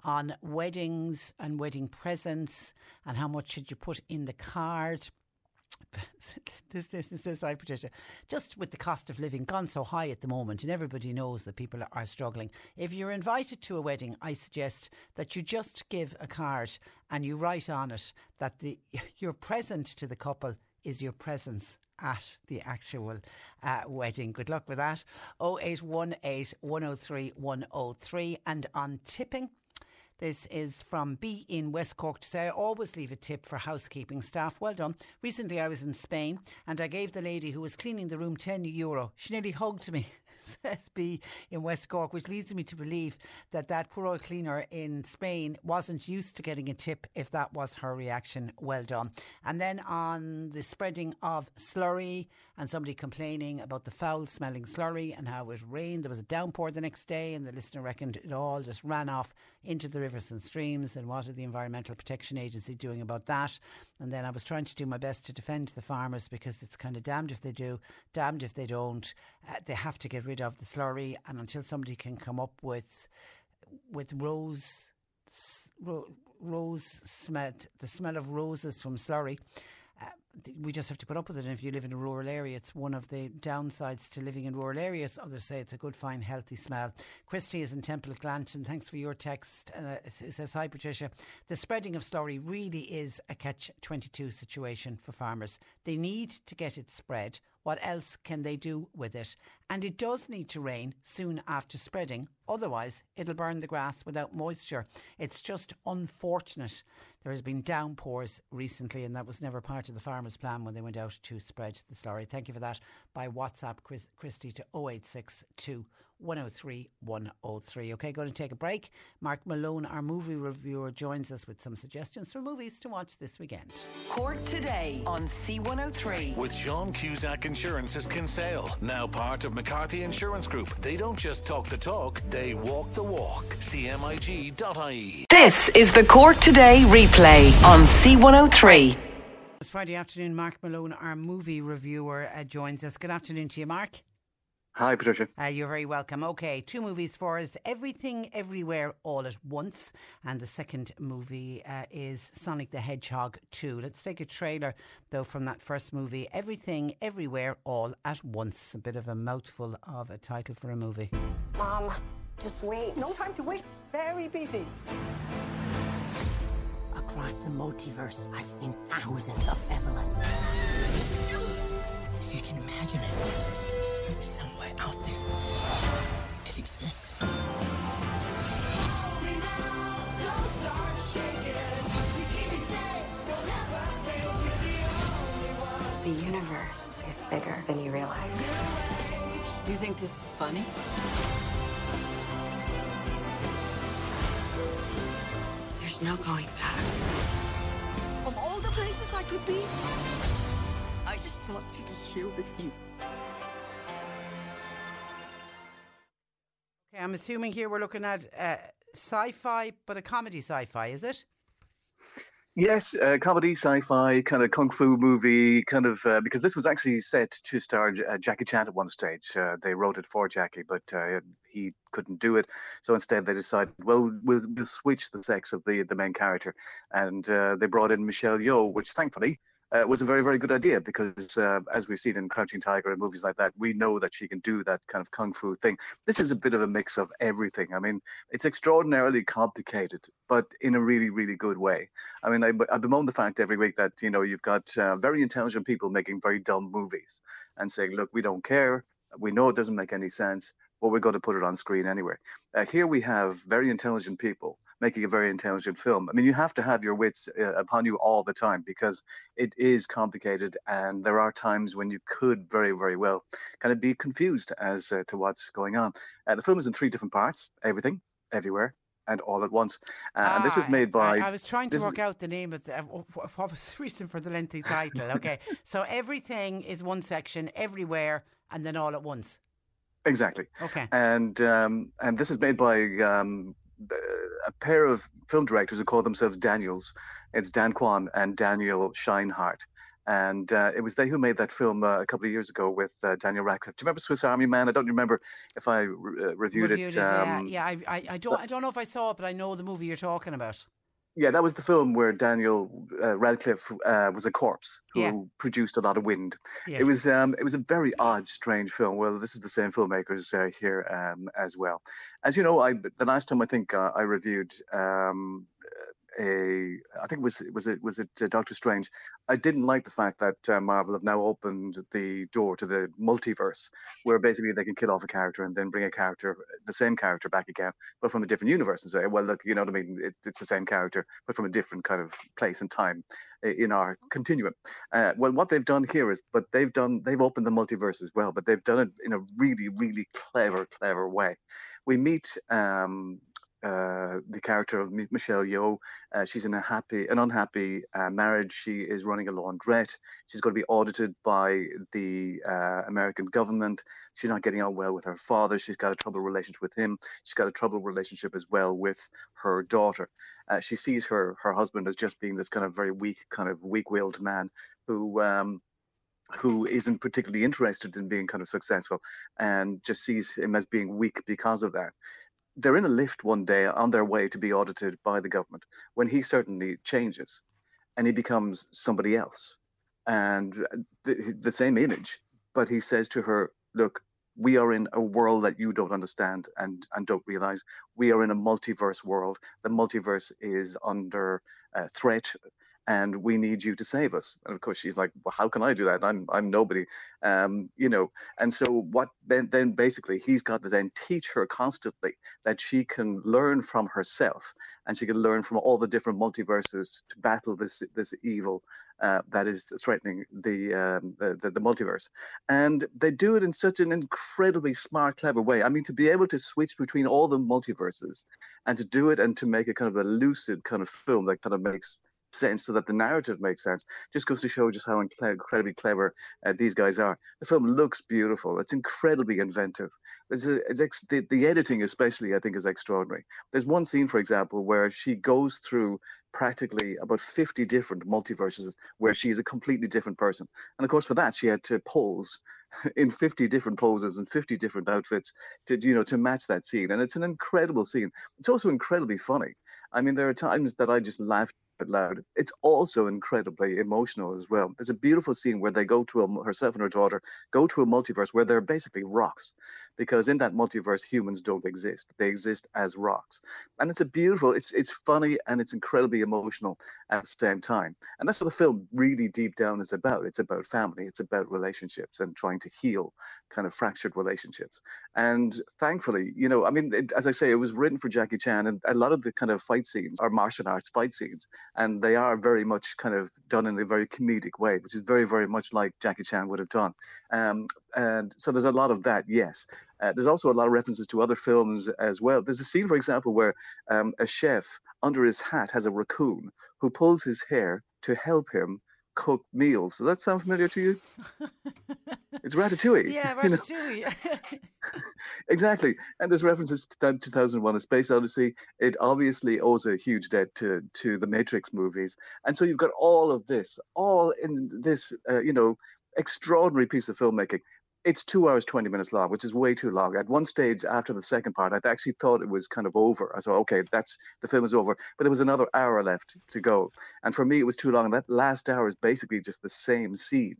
On weddings and wedding presents and how much should you put in the card? This, this, this, this, I, Patricia, just with the cost of living gone so high at the moment, and everybody knows that people are struggling. If you're invited to a wedding, I suggest that you just give a card and you write on it that the your present to the couple is your presence at the actual uh, wedding. Good luck with that. 0818 103 103 and on tipping. This is from B in West Cork to say, I always leave a tip for housekeeping staff. Well done. Recently I was in Spain and I gave the lady who was cleaning the room 10 euro. She nearly hugged me. Says B in West Cork, which leads me to believe that that poor old cleaner in Spain wasn't used to getting a tip if that was her reaction. Well done. And then on the spreading of slurry and somebody complaining about the foul smelling slurry and how it rained. There was a downpour the next day and the listener reckoned it all just ran off into the rivers and streams and what are the Environmental Protection Agency doing about that? And then I was trying to do my best to defend the farmers because it's kind of damned if they do, damned if they don't. Uh, they have to get rid of the slurry and until somebody can come up with with rose ro- rose smell the smell of roses from slurry we just have to put up with it. And if you live in a rural area, it's one of the downsides to living in rural areas. Others say it's a good, fine, healthy smell. Christy is in Temple Glanton. Thanks for your text. Uh, says, Hi, Patricia. The spreading of slurry really is a catch 22 situation for farmers. They need to get it spread. What else can they do with it? And it does need to rain soon after spreading, otherwise, it'll burn the grass without moisture. It's just unfortunate. There has been downpours recently, and that was never part of the farmers' plan when they went out to spread the slurry. Thank you for that by WhatsApp, Chris, Christy, to 0862 103 103. Okay, going to take a break. Mark Malone, our movie reviewer, joins us with some suggestions for movies to watch this weekend. Cork today on C103. With Sean Cusack Insurance's Kinsale, now part of McCarthy Insurance Group. They don't just talk the talk, they walk the walk. CMIG.ie. This is the Cork Today replay on C103. It's Friday afternoon. Mark Malone, our movie reviewer, uh, joins us. Good afternoon to you, Mark. Hi, Patricia. Uh, you're very welcome. Okay, two movies for us Everything Everywhere All at Once. And the second movie uh, is Sonic the Hedgehog 2. Let's take a trailer, though, from that first movie Everything Everywhere All at Once. A bit of a mouthful of a title for a movie. Mom, just wait. No time to wait. Very busy. Across the multiverse, I've seen thousands of Evelyns. If you can imagine it, somewhere out there, it exists. The universe is bigger than you realize. Do you think this is funny? There's no going back. Of all the places I could be, I just want to be here with you. Okay, I'm assuming here we're looking at uh, sci fi, but a comedy sci fi, is it? Yes, uh, comedy, sci-fi, kind of kung fu movie, kind of uh, because this was actually set to star uh, Jackie Chan at one stage. Uh, they wrote it for Jackie, but uh, he couldn't do it. So instead, they decided, well, we'll, we'll switch the sex of the the main character, and they brought in Michelle Yeoh, which thankfully uh, was a very, very good idea because, uh, as we've seen in Crouching Tiger and movies like that, we know that she can do that kind of kung fu thing. This is a bit of a mix of everything. I mean, it's extraordinarily complicated, but in a really, really good way. I mean, I, I bemoan the fact every week that you know you've got uh, very intelligent people making very dumb movies and saying, "Look, we don't care. We know it doesn't make any sense." But we're going to put it on screen anyway. Uh, here we have very intelligent people making a very intelligent film. I mean, you have to have your wits uh, upon you all the time because it is complicated, and there are times when you could very, very well kind of be confused as uh, to what's going on. Uh, the film is in three different parts: everything, everywhere, and all at once. Uh, and this is Ah, made by. I, I was trying to this is- work out the name of the. uh, What was the reason for the lengthy title? Okay, so everything is one section, everywhere, and then all at once. Exactly. Okay. And um, and this is made by um, a pair of film directors who call themselves Daniels. It's Dan Kwan and Daniel Scheinert. And uh, it was they who made that film uh, a couple of years ago with uh, Daniel Radcliffe. Do you remember Swiss Army Man? I don't remember if I re- uh, reviewed, Reviewed it. it, um, yeah, yeah. I, I, I don't, I don't know if I saw it, but I know the movie you're talking about. Yeah, that was the film where Daniel uh, Radcliffe uh, was a corpse who Yeah. produced a lot of wind. Yeah. It was um, it was a very odd, strange film. Well, this is the same filmmakers uh, here um, as well. As you know, I the last time I think uh, I reviewed um, a I think it was was it was it uh, Doctor Strange. I didn't like the fact that uh, Marvel have now opened the door to the multiverse, where basically they can kill off a character and then bring a character, the same character, back again, but from a different universe, and say, well, look, you know what I mean? It, it's the same character, but from a different kind of place and time in our continuum. Uh, well, what they've done here is, but they've done they've opened the multiverse as well, but they've done it in a really, really clever, clever way. We meet. Um, uh, the character of Michelle Yeoh. Uh, she's in a happy, an unhappy uh, marriage. She is running a laundrette. She's going to be audited by the uh, American government. She's not getting on well with her father. She's got a troubled relationship with him. She's got a troubled relationship as well with her daughter. Uh, she sees her her husband as just being this kind of very weak, kind of weak-willed man who. Um, who isn't particularly interested in being kind of successful and just sees him as being weak because of that they're in a lift one day on their way to be audited by the government when he certainly changes and he becomes somebody else. And the, the same image but he says to her look we are in a world that you don't understand and and don't realize. We are in a multiverse world. The multiverse is under uh, threat and we need you to save us. And of course, she's like, well, how can I do that? I'm I'm nobody, um, you know. And so what then then basically he's got to then teach her constantly that she can learn from herself and she can learn from all the different multiverses to battle this this evil uh, that is threatening the, um, the, the the multiverse, and they do it in such an incredibly smart, clever way. I mean, to be able to switch between all the multiverses, and to do it and to make a kind of a lucid kind of film that kind of makes sense so that the narrative makes sense just goes to show just how incredibly clever uh, these guys are. The film looks beautiful. It's incredibly inventive. It's, a, it's ex- the, the editing especially i think is extraordinary. There's one scene for example where she goes through practically about 50 different multiverses where she is a completely different person. And of course for that she had to pose in 50 different poses and 50 different outfits to you know to match that scene. And it's an incredible scene. It's also incredibly funny. I mean there are times that i just laughed loud. It's also incredibly emotional as well. There's a beautiful scene where they go to a, herself and her daughter go to a multiverse where they're basically rocks, because in that multiverse humans don't exist. They exist as rocks, and it's a beautiful. It's it's funny and it's incredibly emotional at the same time. And that's what the film really deep down is about. It's about family. It's about relationships and trying to heal kind of fractured relationships. And thankfully, you know, I mean, it, as I say, it was written for Jackie Chan, and a lot of the kind of fight scenes are martial arts fight scenes and they are very much kind of done in a very comedic way, which is very, very much like Jackie Chan would have done. Um, and so there's a lot of that, yes. Uh, there's also a lot of references to other films as well. There's a scene, for example, where um, a chef under his hat has a raccoon who pulls his hair to help him cook meals. Does that sound familiar to you? it's Ratatouille. Yeah, Ratatouille. You know? exactly. And there's references to that 2001: A Space Odyssey. It obviously owes a huge debt to to the Matrix movies, and so you've got all of this, all in this, uh, you know, extraordinary piece of filmmaking it's two hours 20 minutes long which is way too long. At one stage after the second part i actually thought it was kind of over. I thought okay that's the film is over. But there was another hour left to go. And for me it was too long. That last hour is basically just the same scene.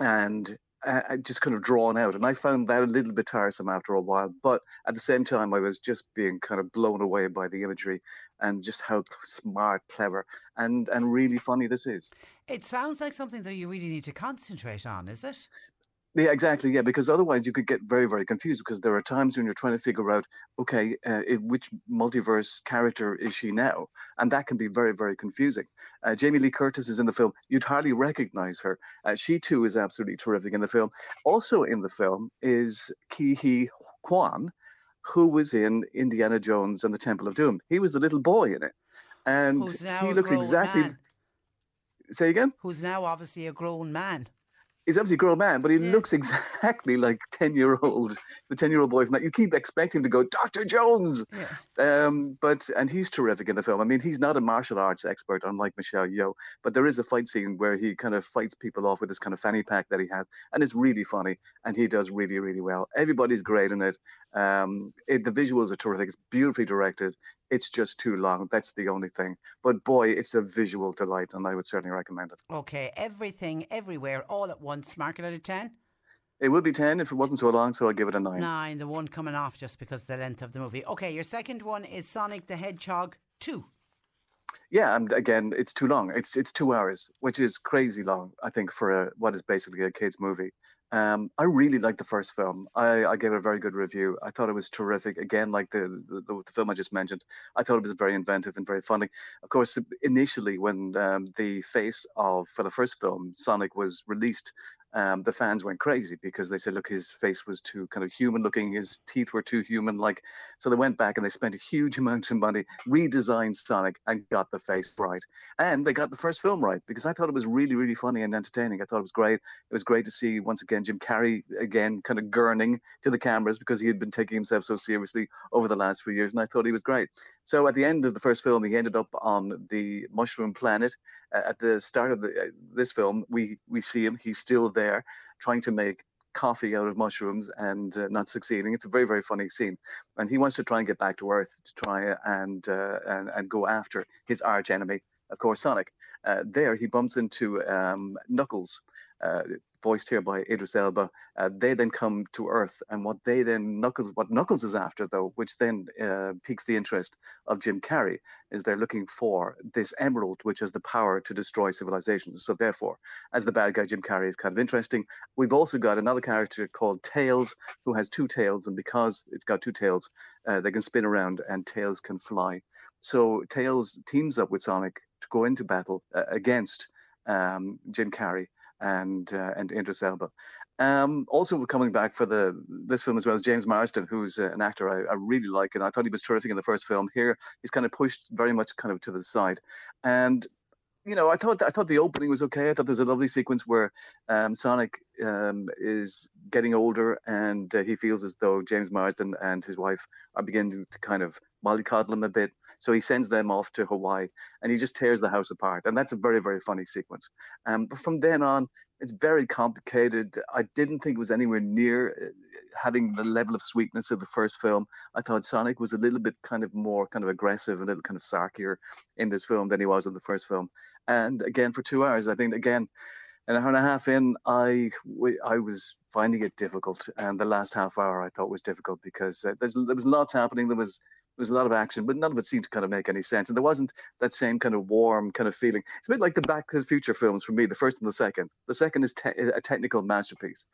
And uh, just kind of drawn out. And i found that a little bit tiresome after a while. But at the same time i was just being kind of blown away by the imagery and just how smart clever and and really funny this is. It sounds like something that you really need to concentrate on is it yeah, exactly. Yeah, because otherwise you could get very, very confused. Because there are times when you're trying to figure out, okay, uh, which multiverse character is she now, and that can be very, very confusing. Uh, Jamie Lee Curtis is in the film. You'd hardly recognize her. Uh, she too is absolutely terrific in the film. Also in the film is Huy Quan, who was in Indiana Jones and the Temple of Doom. He was the little boy in it, and he looks exactly. Man. Say again. Who's now obviously a grown man he's obviously a grown man, but he looks exactly like ten year old, the ten year old boy from that. You keep expecting to go Doctor Jones, yeah. um, but and he's terrific in the film. I mean, he's not a martial arts expert, unlike Michelle Yeoh, but there is a fight scene where he kind of fights people off with this kind of fanny pack that he has, and it's really funny, and he does really really well. Everybody's great in it. Um, it, the visuals are terrific. It's beautifully directed. It's just too long. That's the only thing. But boy, it's a visual delight, and I would certainly recommend it. Okay, everything, everywhere, all at once. Mark it out of ten. It would be 10 if it wasn't so long, so I'll give it a 9. 9, the one coming off just because the length of the movie. Okay, your second one is Sonic the Hedgehog 2. Yeah, and again, it's too long. It's it's two hours, which is crazy long, I think, for a, what is basically a kids' movie. Um, I really liked the first film. I, I, gave it a very good review. I thought it was terrific. Again, like the, the, the film I just mentioned, I thought it was very inventive and very funny. Of course, initially when um, the face of for the first film Sonic was released, um, the fans went crazy because they said, look, his face was too kind of human looking, his teeth were too human like. So they went back and they spent a huge amount of money, redesigned Sonic, and got the face right. And they got the first film right because I thought it was really, really funny and entertaining. I thought it was great. It was great to see once again Jim Carrey again kind of gurning to the cameras because he had been taking himself so seriously over the last few years, and I thought he was great. So at the end of the first film, he ended up on the Mushroom Planet. At the start of the, uh, this film, we we see him. He's still there trying to make coffee out of mushrooms and uh, not succeeding. It's a very, very funny scene. And he wants to try and get back to Earth to try and, uh, and, and go after his arch enemy, of course, Sonic. Uh, there, he bumps into um, Knuckles, voiced here by Idris Elba. Uh, they then come to Earth, and what they then Knuckles, what Knuckles is after, though, which then uh, piques the interest of Jim Carrey, is they're looking for this emerald, which has the power to destroy civilizations. So therefore, as the bad guy, Jim Carrey is kind of interesting. We've also got another character called Tails, who has two tails, and because it's got two tails, uh, they can spin around, and Tails can fly. So Tails teams up with Sonic to go into battle uh, against um, Jim Carrey and uh, and Idris Elba. Um, also coming back for the this film as well as James Marsden, who's uh, an actor I, I, really like, and I thought he was terrific in the first film. Here, he's kind of pushed very much kind of to the side, and you know, I thought I thought the opening was okay. I thought there's a lovely sequence where um, Sonic um, is getting older and uh, he feels as though James Marsden and his wife are beginning to kind of mollycoddle him a bit. So he sends them off to Hawaii and he just tears the house apart. And that's a very, very funny sequence. Um, but from then on, it's very complicated. I didn't think it was anywhere near uh, having the level of sweetness of the first film. I thought Sonic was a little bit kind of more kind of aggressive, a little kind of sarkier in this film than he was in the first film. And again, for two hours, I think again, an hour and a half in, I I was finding it difficult, and the last half hour I thought was difficult because uh, there was lots happening. There was there was a lot of action, but none of it seemed to kind of make any sense. And there wasn't that same kind of warm kind of feeling. It's a bit like the Back to the Future films for me, the first and the second. The second is te- a technical masterpiece,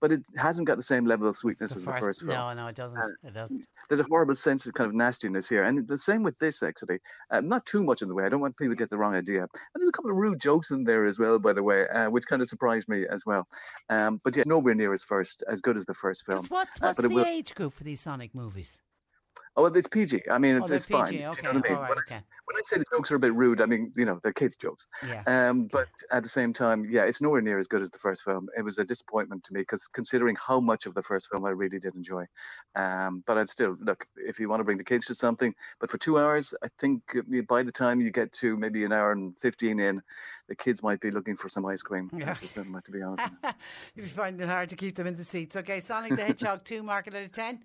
but it hasn't got the same level of sweetness the as first, the first film. No, no, it doesn't. Uh, it doesn't. There's a horrible sense of kind of nastiness here, and the same with this actually. Uh, not too much in the way. I don't want people to get the wrong idea. And there's a couple of rude jokes in there as well, by the way, uh, which kind of surprised me as well. Um, but yeah, nowhere near as first as good as the first film. What's, what's uh, the will... age group for these Sonic movies? Oh, well, it's PG. I mean, oh, it's, fine. Okay. You know what I mean? Right, when, okay. I, when, I, say the jokes are a bit rude, I mean, you know, they're kids' jokes. Yeah. Um, but at the same time, yeah, it's nowhere near as good as the first film. It was a disappointment to me because considering how much of the first film I really did enjoy. Um, but I'd still look if you want to bring the kids to something. But for two hours, I think uh, by the time you get to maybe an hour and fifteen in, the kids might be looking for some ice cream. Yeah. To be honest. If you find it hard to keep them in the seats. Okay, Sonic the Hedgehog two, mark it at a ten.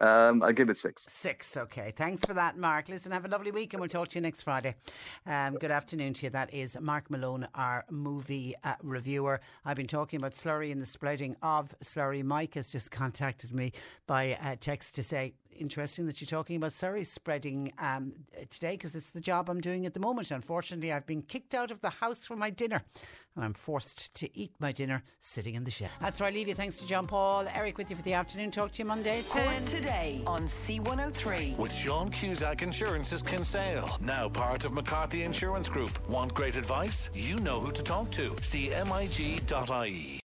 Um, I give it six. Six, okay. Thanks for that, Mark. Listen, have a lovely week and we'll talk to you next Friday. Um, good afternoon to you. That is Mark Malone, our movie uh, reviewer. I've been talking about slurry and the spreading of slurry. Mike has just contacted me by uh, text to say, interesting that you're talking about slurry spreading um, today because it's the job I'm doing at the moment. Unfortunately, I've been kicked out of the house for my dinner and I'm forced to eat my dinner sitting in the shed. That's where I leave you. Thanks to John Paul. Eric with you for the afternoon. Talk to you Monday at 10. today on C103. With Sean Cusack Insurance's Kinsale. Now part of McCarthy Insurance Group. Want great advice? You know who to talk to. CMIG.ie.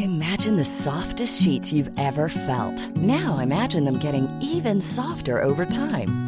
Imagine the softest sheets you've ever felt. Now imagine them getting even softer over time.